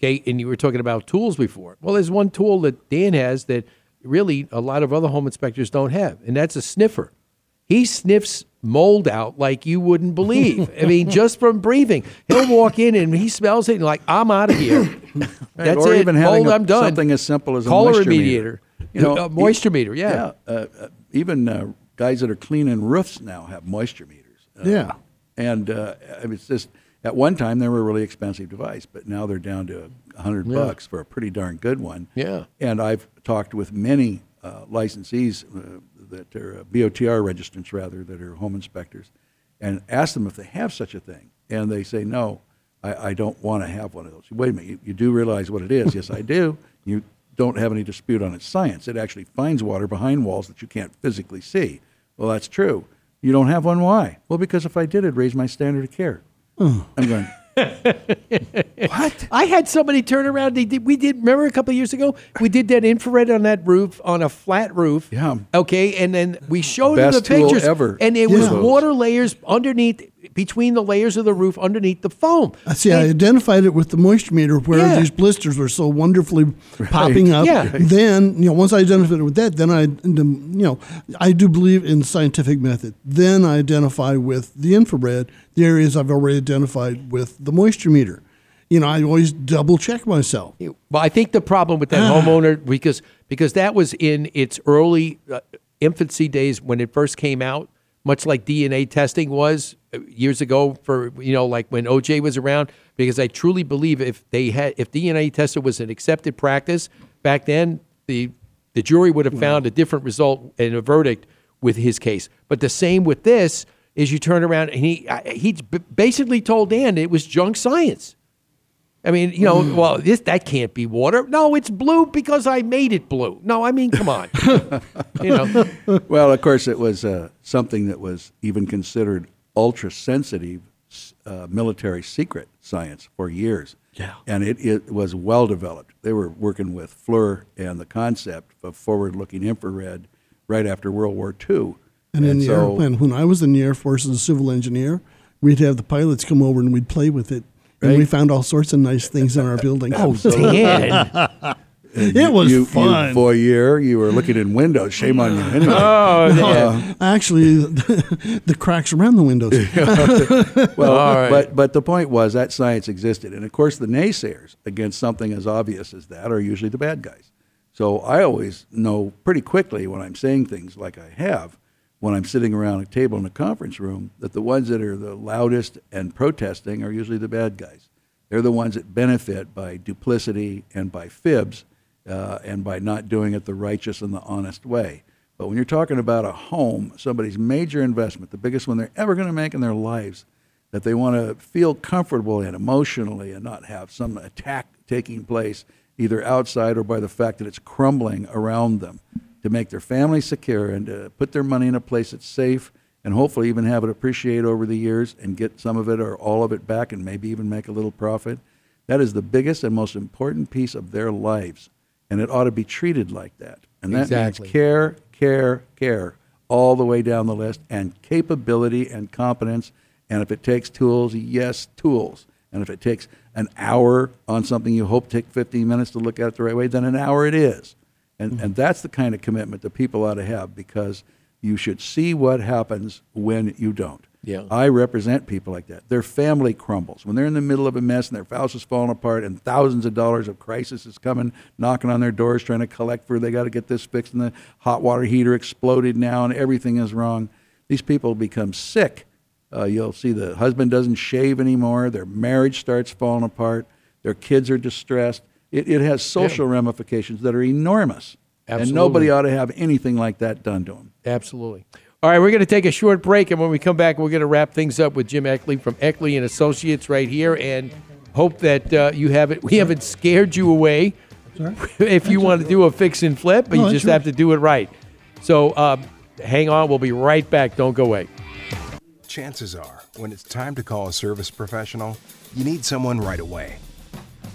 S1: okay, and you were talking about tools before. Well, there's one tool that Dan has that really a lot of other home inspectors don't have, and that's a sniffer. He sniffs mold out like you wouldn't believe. I mean, just from breathing, he'll walk in and he smells it and like, I'm out of here. That's
S4: or
S1: it.
S4: even
S1: mold,
S4: a-
S1: I'm done.
S4: something as simple as a moisture
S1: remediator.
S4: meter. You know,
S1: Uh, moisture meter. Yeah.
S4: Yeah, uh, uh, even uh, guys that are cleaning roofs now have moisture meters. Uh,
S2: Yeah.
S4: and uh, I mean, it's just At one time, they were a really expensive device, but now they're down to a hundred
S1: Yeah.
S4: bucks for a pretty darn good one.
S1: Yeah.
S4: And I've talked with many uh, licensees uh, that are uh, BOTR registrants, rather, that are home inspectors, and asked them if they have such a thing. And they say, no, I, I don't want to have one of those. Wait a minute, you, you do realize what it is? yes, I do. You don't have any dispute on its science. It actually finds water behind walls that you can't physically see. Well, that's true. You don't have one? Why? Well, because if I did, it'd raise my standard of care. Hmm. I'm going, what?
S1: I had somebody turn around. They did. We did. Remember a couple of years ago, we did that infrared on that roof on a flat roof.
S4: Yeah.
S1: Okay, and then we showed them the
S4: Best tool
S1: pictures,
S4: ever.
S1: and it was water layers underneath, between the layers of the roof, underneath the foam.
S2: I see. I identified it with the moisture meter where
S1: Yeah.
S2: these blisters were so wonderfully popping up.
S1: Yeah.
S2: Then you know, once I identified it with that, then I, you know, I do believe in scientific method. Then I identify with the infrared the areas I've already identified with the moisture meter. You know, I always double check myself.
S1: Well, I think the problem with that homeowner because because that was in its early uh, infancy days when it first came out, much like DNA testing was uh, years ago for you know like when OJ was around. Because I truly believe if they had if DNA testing was an accepted practice back then, the the jury would have found a different result and a verdict with his case. But the same with this is you turn around and he he basically told Dan it was junk science. I mean, you know, well, this that can't be water. No, it's blue because I made it blue. No, I mean, come on. you know,
S4: well, of course, it was uh, something that was even considered ultra sensitive uh, military secret science for years.
S1: Yeah.
S4: And it, it was well developed. They were working with FLIR and the concept of forward looking infrared right after World War II.
S2: And, in the
S4: so-
S2: airplane, when I was in the Air Force as a civil engineer, we'd have the pilots come over and we'd play with it. And we found all sorts of nice things in our building.
S1: oh, Dan.
S2: it was
S4: you, you
S2: fun.
S4: voyeur, you were looking in windows. Shame on you. Anyway.
S1: Oh, uh, Dan.
S2: Actually, the cracks around the windows.
S4: Well,
S1: All right.
S4: but but the point was that science existed, and of course the naysayers against something as obvious as that are usually the bad guys. So I always know pretty quickly when I'm saying things like I have, when I'm sitting around a table in a conference room, that the ones that are the loudest and protesting are usually the bad guys. They're the ones that benefit by duplicity and by fibs, uh, and by not doing it the righteous and the honest way. But when you're talking about a home, somebody's major investment, the biggest one they're ever going to make in their lives, that they want to feel comfortable in emotionally and not have some attack taking place either outside or by the fact that it's crumbling around them to make their family secure and to put their money in a place that's safe and hopefully even have it appreciate over the years and get some of it or all of it back and maybe even make a little profit. That is the biggest and most important piece of their lives. And it ought to be treated like that. And that
S1: Exactly.
S4: means care, care, care all the way down the list and capability and competence. And if it takes tools, yes, tools. And if it takes an hour on something you hope take 15 minutes to look at it the right way, then an hour it is. And, and that's the kind of commitment that people ought to have because you should see what happens when you don't.
S1: Yeah.
S4: I represent people like that. Their family crumbles. When they're in the middle of a mess and their house is falling apart and thousands of dollars of crisis is coming, knocking on their doors, trying to collect for, they got to get this fixed, and the hot water heater exploded now and everything is wrong. These people become sick. Uh, you'll see the husband doesn't shave anymore. Their marriage starts falling apart. Their kids are distressed. It, it has social ramifications that are enormous. And nobody ought to have anything like that done to them.
S1: Absolutely. All right, we're going to take a short break, and when we come back, we're going to wrap things up with Jim Eckley from Eckley and Associates right here, and hope that uh, you haven't we haven't scared you away. if you want to do a fix and flip, but
S2: No,
S1: you
S2: that's
S1: just have to do it right. So um, hang on, we'll be right back. Don't go away.
S8: Chances are, when it's time to call a service professional, you need someone right away.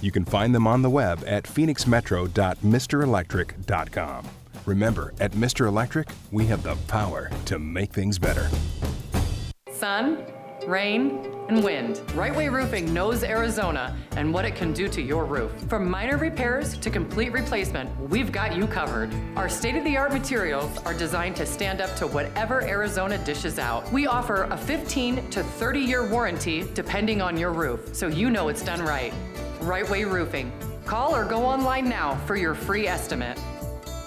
S8: You can find them on the web at phoenixmetro.mrelectric.com. Remember, at Mr. Electric, we have the power to make things better.
S9: Sun, rain, and wind. Right Way Roofing knows Arizona and what it can do to your roof. From minor repairs to complete replacement, we've got you covered. Our state of the art materials are designed to stand up to whatever Arizona dishes out. We offer a 15 to 30 year warranty depending on your roof, so you know it's done right. Right Way Roofing. Call or go online now for your free estimate.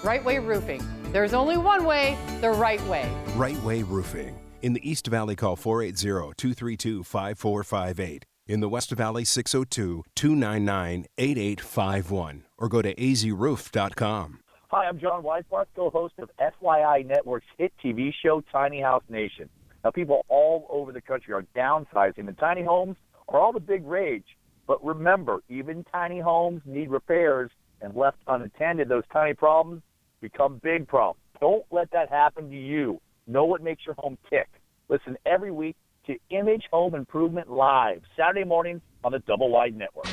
S9: Right Way Roofing. There's only one way, the right way.
S5: Right Way Roofing. In the East Valley, call 480 232 5458. In the West Valley, 602 299 8851. Or go to azroof.com.
S10: Hi, I'm John Weisbarth, co-host of FYI Network's hit TV show Tiny House Nation. Now, people all over the country are downsizing, and tiny homes are all the big rage. But remember, even tiny homes need repairs, and left unattended, those tiny problems become big problems. Don't let that happen to you. Know what makes your home tick. Listen every week to Image Home Improvement Live, Saturday mornings on the Double Wide Network.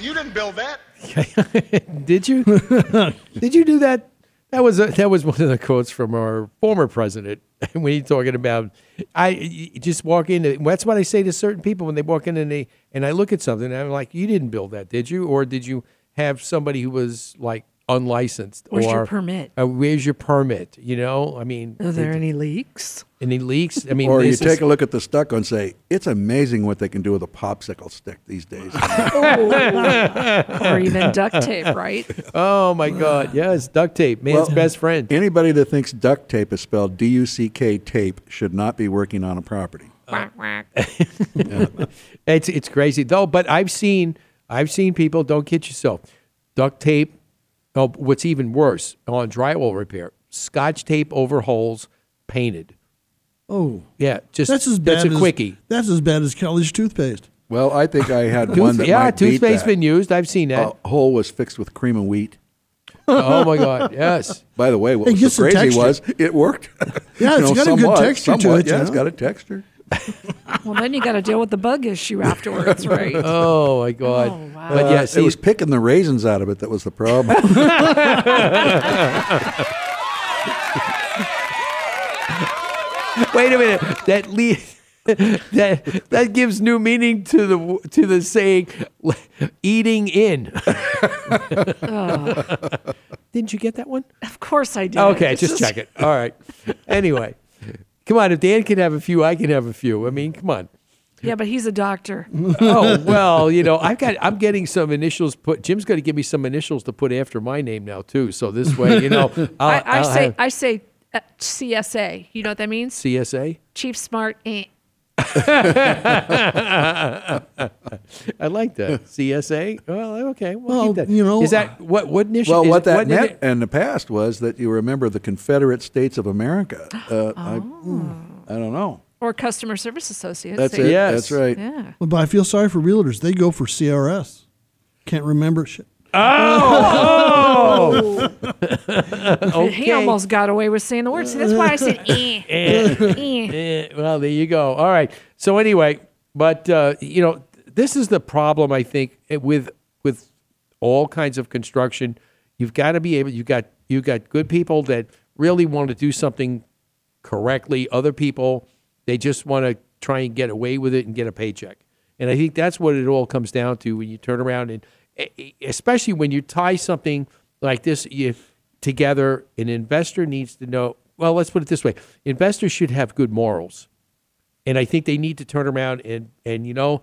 S11: You didn't build that.
S1: Did you? Did you do that? That was a, that was one of the quotes from our former president when he's talking about. I just walk in. That's what I say to certain people when they walk in and they and I look at something and I'm like, you didn't build that, did you? Or did you have somebody who was like unlicensed?
S3: Where's your permit?
S1: Uh, where's your permit? You know, I mean,
S3: Are there
S1: it-
S3: any leaks?
S1: any leaks? I mean,
S4: or you
S1: this
S4: take
S1: is-
S4: a look at the stucco and say, it's amazing what they can do with a popsicle stick these days.
S3: or even duct tape, right?
S1: Oh my God! Yes, duct tape, man's
S4: Well,
S1: best friend.
S4: Anybody that thinks duct tape is spelled D U C K tape should not be working on a property.
S3: Whack, whack.
S1: It's it's crazy though. But I've seen I've seen people. Don't kid yourself. Duct tape. Oh, what's even worse on drywall repair? Scotch tape over holes, painted.
S2: Oh,
S1: Yeah, just
S2: that's as bad
S1: that's a
S2: as
S1: quickie.
S2: That's as bad as Kelly's toothpaste.
S4: Well, I think I had one that
S1: yeah,
S4: might beat
S1: toothpaste
S4: that.
S1: been used. I've seen that.
S4: A hole was fixed with Cream of Wheat.
S1: oh my God! Yes.
S4: By the way, what
S2: It
S4: was so crazy was it worked.
S2: Yeah,
S4: You
S2: it's
S4: know,
S2: got a good
S4: somewhat-
S2: texture to it,
S4: Yeah,
S2: you
S4: it's
S2: know?
S4: got a texture.
S3: Well, then you got to deal with the bug issue afterwards, right?
S1: Oh my God!
S3: Oh, wow.
S1: But
S4: Uh,
S1: yeah,
S4: it was picking the raisins out of it that was the problem.
S1: wait a minute. That le- that that gives new meaning to the to the saying "eating in." Didn't you get that one?
S3: Of course I did.
S1: Okay,
S3: It's
S1: just check it. All right. Anyway, come on. If Dan can have a few, I can have a few. I mean, come on.
S3: Yeah, but he's a doctor.
S1: Oh well, you know, I've got. I'm getting some initials put. Jim's going to give me some initials to put after my name now too. So this way, you know, I'll,
S3: I, I
S1: I'll
S3: say
S1: have
S3: I say uh, CSA. You know what that means?
S1: CSA.
S3: Chief Smart.
S1: I like that CSA. Well, okay. We'll,
S2: Well,
S1: that.
S2: you know,
S1: is that what what initial?
S4: well,
S1: is-
S4: what that
S1: did
S4: meant
S1: it-
S4: in the past was that you remember the Confederate States of America. Uh, I, I don't know.
S3: Or customer service associates.
S4: That's it.
S1: Yes.
S4: That's right.
S3: Yeah.
S2: Well, but I feel sorry for realtors. They go for CRS. Can't remember shit.
S1: Oh,
S3: He almost got away with saying the word. See, that's why I said eh. eh.
S1: Eh, well, there you go. All right. So anyway, but uh, you know, this is the problem I think eh, with with all kinds of construction. You've got to be able. You got you got good people that really want to do something correctly. Other people they just want to try and get away with it and get a paycheck. And I think that's what it all comes down to when you turn around and eh, eh, especially when you tie something like this you, together. An investor needs to know. Well, let's put it this way: investors should have good morals, and I think they need to turn around and and you know,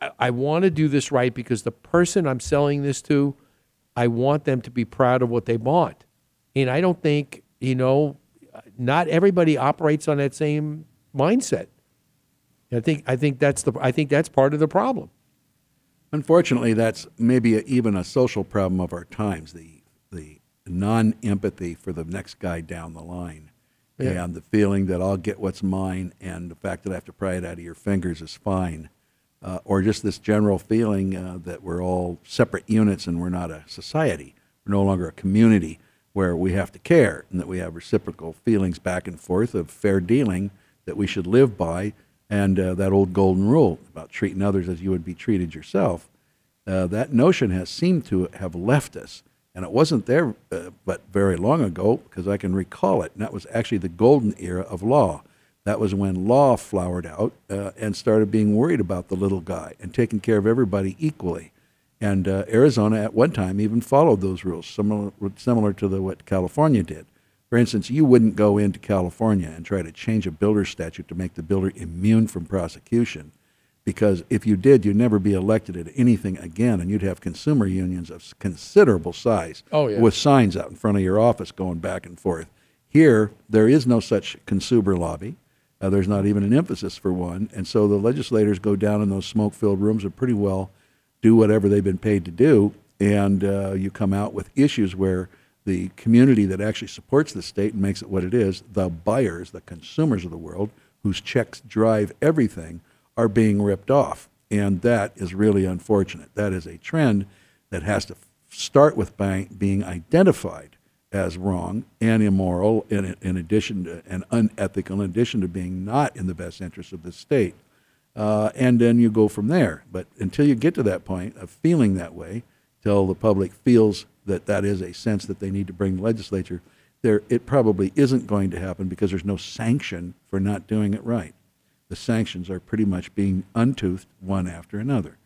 S1: I, I want to do this right because the person I'm selling this to, I want them to be proud of what they bought, and I don't think you know, not everybody operates on that same mindset. I think I think that's the I think that's part of the problem.
S4: Unfortunately, that's maybe a, even a social problem of our times. The the non empathy for the next guy down the line,
S1: Yeah.
S4: and the feeling that I'll get what's mine, and the fact that I have to pry it out of your fingers is fine, uh, or just this general feeling uh, that we're all separate units and we're not a society. We're no longer a community where we have to care and that we have reciprocal feelings back and forth of fair dealing that we should live by And uh, that old golden rule about treating others as you would be treated yourself, uh, that notion has seemed to have left us. And it wasn't there uh, but very long ago because I can recall it. And that was actually the golden era of law. That was when law flowered out uh, and started being worried about the little guy and taking care of everybody equally. And uh, Arizona at one time even followed those rules, similar, similar to the, what California did. For instance, you wouldn't go into California and try to change a builder statute to make the builder immune from prosecution, because if you did, you'd never be elected at anything again, and you'd have consumer unions of considerable size
S1: Oh, yeah.
S4: with signs out in front of your office going back and forth. Here, there is no such consumer lobby. Uh, there's not even an emphasis for one, and so the legislators go down in those smoke-filled rooms and pretty well do whatever they've been paid to do, and uh, you come out with issues where the community that actually supports the state and makes it what it is, the buyers, the consumers of the world, whose checks drive everything, are being ripped off. And that is really unfortunate. That is a trend that has to start with being identified as wrong and immoral in, in addition to, and unethical in addition to being not in the best interest of the state. Uh, and then you go from there. But until you get to that point of feeling that way, till the public feels that that is a sense that they need to bring the legislature, there it probably isn't going to happen because there's no sanction for not doing it right. The sanctions are pretty much being untoothed one after another.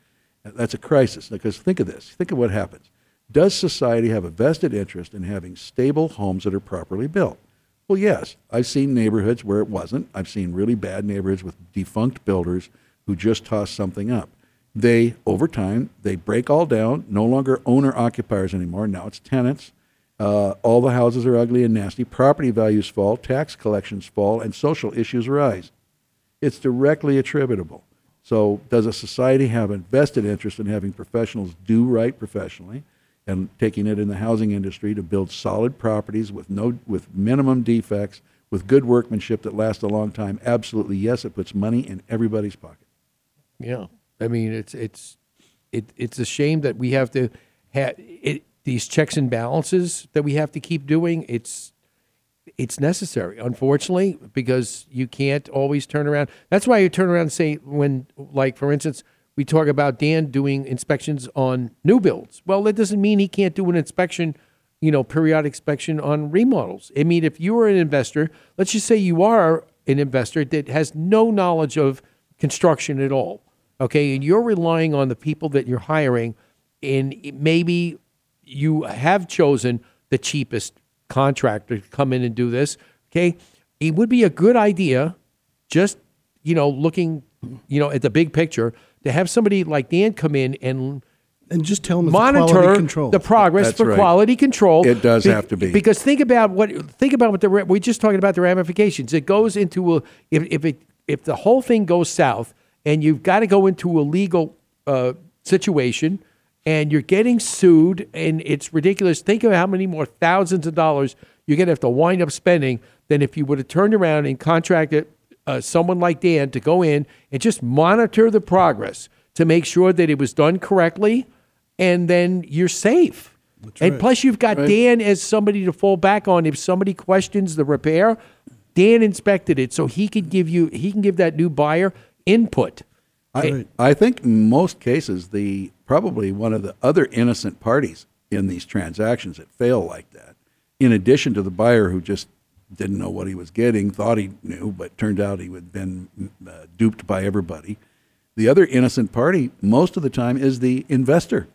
S4: That's a crisis because think of this. Think of what happens. Does society have a vested interest in having stable homes that are properly built? Well, yes. I've seen neighborhoods where it wasn't. I've seen really bad neighborhoods with defunct builders who just toss something up. They, over time, they break all down, no longer owner occupiers anymore. Now it's tenants. Uh, all the houses are ugly and nasty. Property values fall, tax collections fall, and social issues rise. It's directly attributable. So, does a society have a vested interest in having professionals do right professionally and taking it in the housing industry to build solid properties with no with minimum defects, with good workmanship that lasts a long time? Absolutely, yes. It puts money in everybody's pocket.
S1: Yeah, I mean it's it's it, it's a shame that we have to have it, these checks and balances that we have to keep doing. It's it's necessary, unfortunately, because you can't always turn around. That's why you turn around and say when, like for instance, we talk about Dan doing inspections on new builds. Well, that doesn't mean he can't do an inspection, you know, periodic inspection on remodels. I mean, if you are an investor, let's just say you are an investor that has no knowledge of construction at all, okay, and you're relying on the people that you're hiring, and maybe you have chosen the cheapest contractor to come in and do this, okay, it would be a good idea, just you know, looking, you know, at the big picture, to have somebody like Dan come in and
S2: and just tell them
S1: monitor
S2: control.
S1: the progress
S4: That's
S1: for
S4: right.
S1: quality control.
S4: It does have to be.
S1: because think about what think about what the ra- we're just talking about the ramifications. It goes into a if if it if the whole thing goes south and you've got to go into a legal uh, situation and you're getting sued and it's ridiculous. Think of how many more thousands of dollars you're going to have to wind up spending than if you would have turned around and contracted uh, someone like Dan to go in and just monitor the progress to make sure that it was done correctly, and then you're safe. and
S2: right.
S1: plus, you've got Dan as somebody to fall back on if somebody questions the repair. Dan inspected it, so he could give you he can give that new buyer input.
S4: I, I think in most cases, the probably one of the other innocent parties in these transactions that fail like that, in addition to the buyer who just didn't know what he was getting, thought he knew, but turned out he had been uh, duped by everybody. The other innocent party, most of the time, is the investor.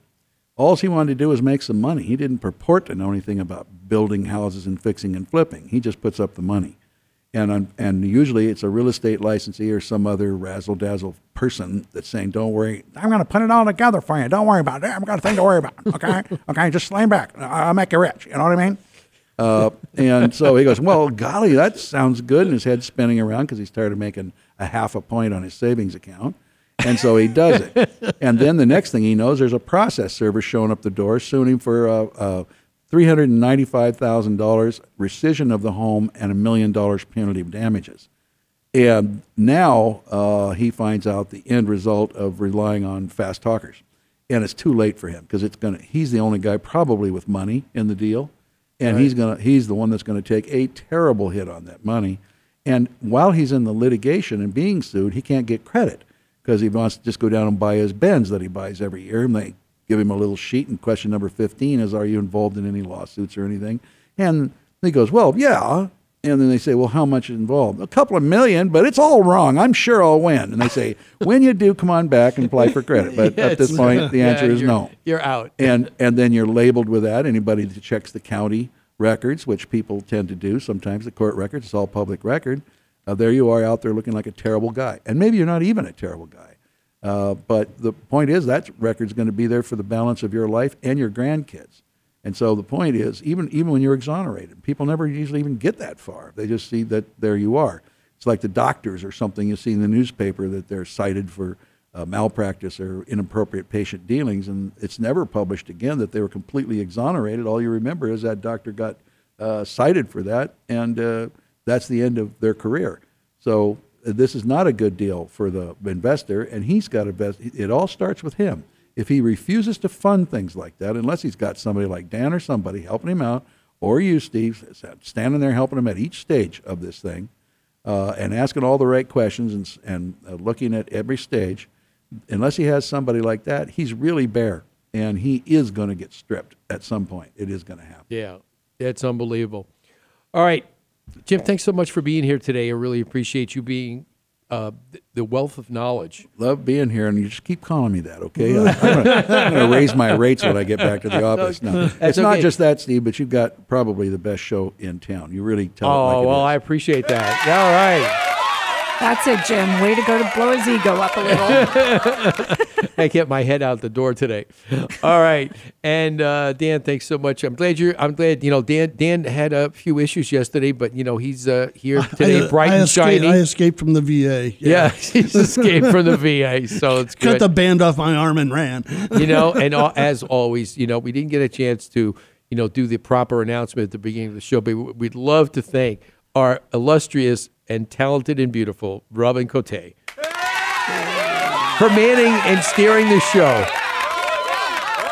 S4: All he wanted to do was make some money. He didn't purport to know anything about building houses and fixing and flipping. He just puts up the money. And, and usually it's a real estate licensee or some other razzle dazzle person that's saying, Don't worry,
S6: I'm going to put it all together for you. Don't worry about it. I've got a thing to worry about. Okay? okay, just lean back. I'll make you rich. You know what I mean?
S4: Uh, and so he goes, Well, golly, that sounds good. And his head's spinning around because he started making a half a point on his savings account. And so he does it. and then the next thing he knows, there's a process server showing up the door suing him for uh, uh, $395,000 rescission of the home and a million dollars punitive damages. And now uh, he finds out the end result of relying on fast talkers. And it's too late for him because it's gonna. He's the only guy probably with money in the deal, and he's gonna. He's the one that's going to take a terrible hit on that money. And while he's in the litigation and being sued, he can't get credit because he wants to just go down and buy his Benz that he buys every year. And they give him a little sheet, and question number 15 is, Are you involved in any lawsuits or anything? And he goes, Well, yeah. And then they say, Well, how much is involved? A couple of million, but it's all wrong. I'm sure I'll win. And they say, When you do, come on back and apply for credit. But at this point, the
S1: Yeah,
S4: answer is
S1: you're-
S4: no.
S1: You're out.
S4: And, and then you're labeled with that. Anybody that checks the county records, which people tend to do, sometimes the court records, it's all public record. Uh, there you are out there looking like a terrible guy. And maybe you're not even a terrible guy. Uh, but the point is that record's going to be there for the balance of your life and your grandkids. And so the point is, even even when you're exonerated, people never usually even get that far. They just see that there you are. It's like the doctors or something you see in the newspaper that they're cited for uh, malpractice or inappropriate patient dealings, and it's never published again that they were completely exonerated. All you remember is that doctor got uh, cited for that, and uh, that's the end of their career. So this is not a good deal for the investor, and he's got to best. It all starts with him. If he refuses to fund things like that, unless he's got somebody like Dan or somebody helping him out, or you, Steve, standing there helping him at each stage of this thing, uh, and asking all the right questions and, and uh, looking at every stage, unless he has somebody like that, he's really bare, and he is going to get stripped at some point. It is going to happen.
S1: Yeah, it's unbelievable. All right, Jim, thanks so much for being here today. I really appreciate you being uh, the wealth of knowledge.
S4: Love being here, and you just keep calling me that, okay? I'm going to raise my rates when I get back to the office. No, it's not just that, Steve, but you've got probably the best show in town. You really tell it
S1: Oh,
S4: like it
S1: well,
S4: is.
S1: I appreciate that. All right.
S3: That's it, Jim. Way to go to blow his ego up a little.
S1: I get my head out the door today. All right, and uh, Dan, thanks so much. I'm glad you're. I'm glad you know Dan. Dan had a few issues yesterday, but you know he's uh, here today,
S2: I,
S1: bright
S2: I
S1: and
S2: escaped,
S1: shiny.
S2: I escaped from the VA.
S1: yeah, he's escaped from the VA, so it's good.
S2: Cut the band off my arm and ran.
S1: you know, and al- as always, you know, we didn't get a chance to, you know, do the proper announcement at the beginning of the show, but we'd love to thank our illustrious and talented and beautiful Robin Cote for manning and steering the show.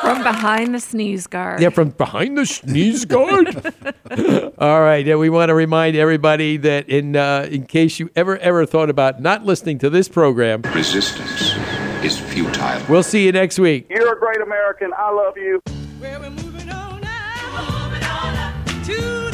S3: From behind the sneeze guard.
S1: Yeah, from behind the sneeze guard. All right, and we want to remind everybody that in uh, in case you ever ever thought about not listening to this program,
S12: Resistance is futile.
S1: we'll see you next week.
S13: You're a great American. I love you.
S14: to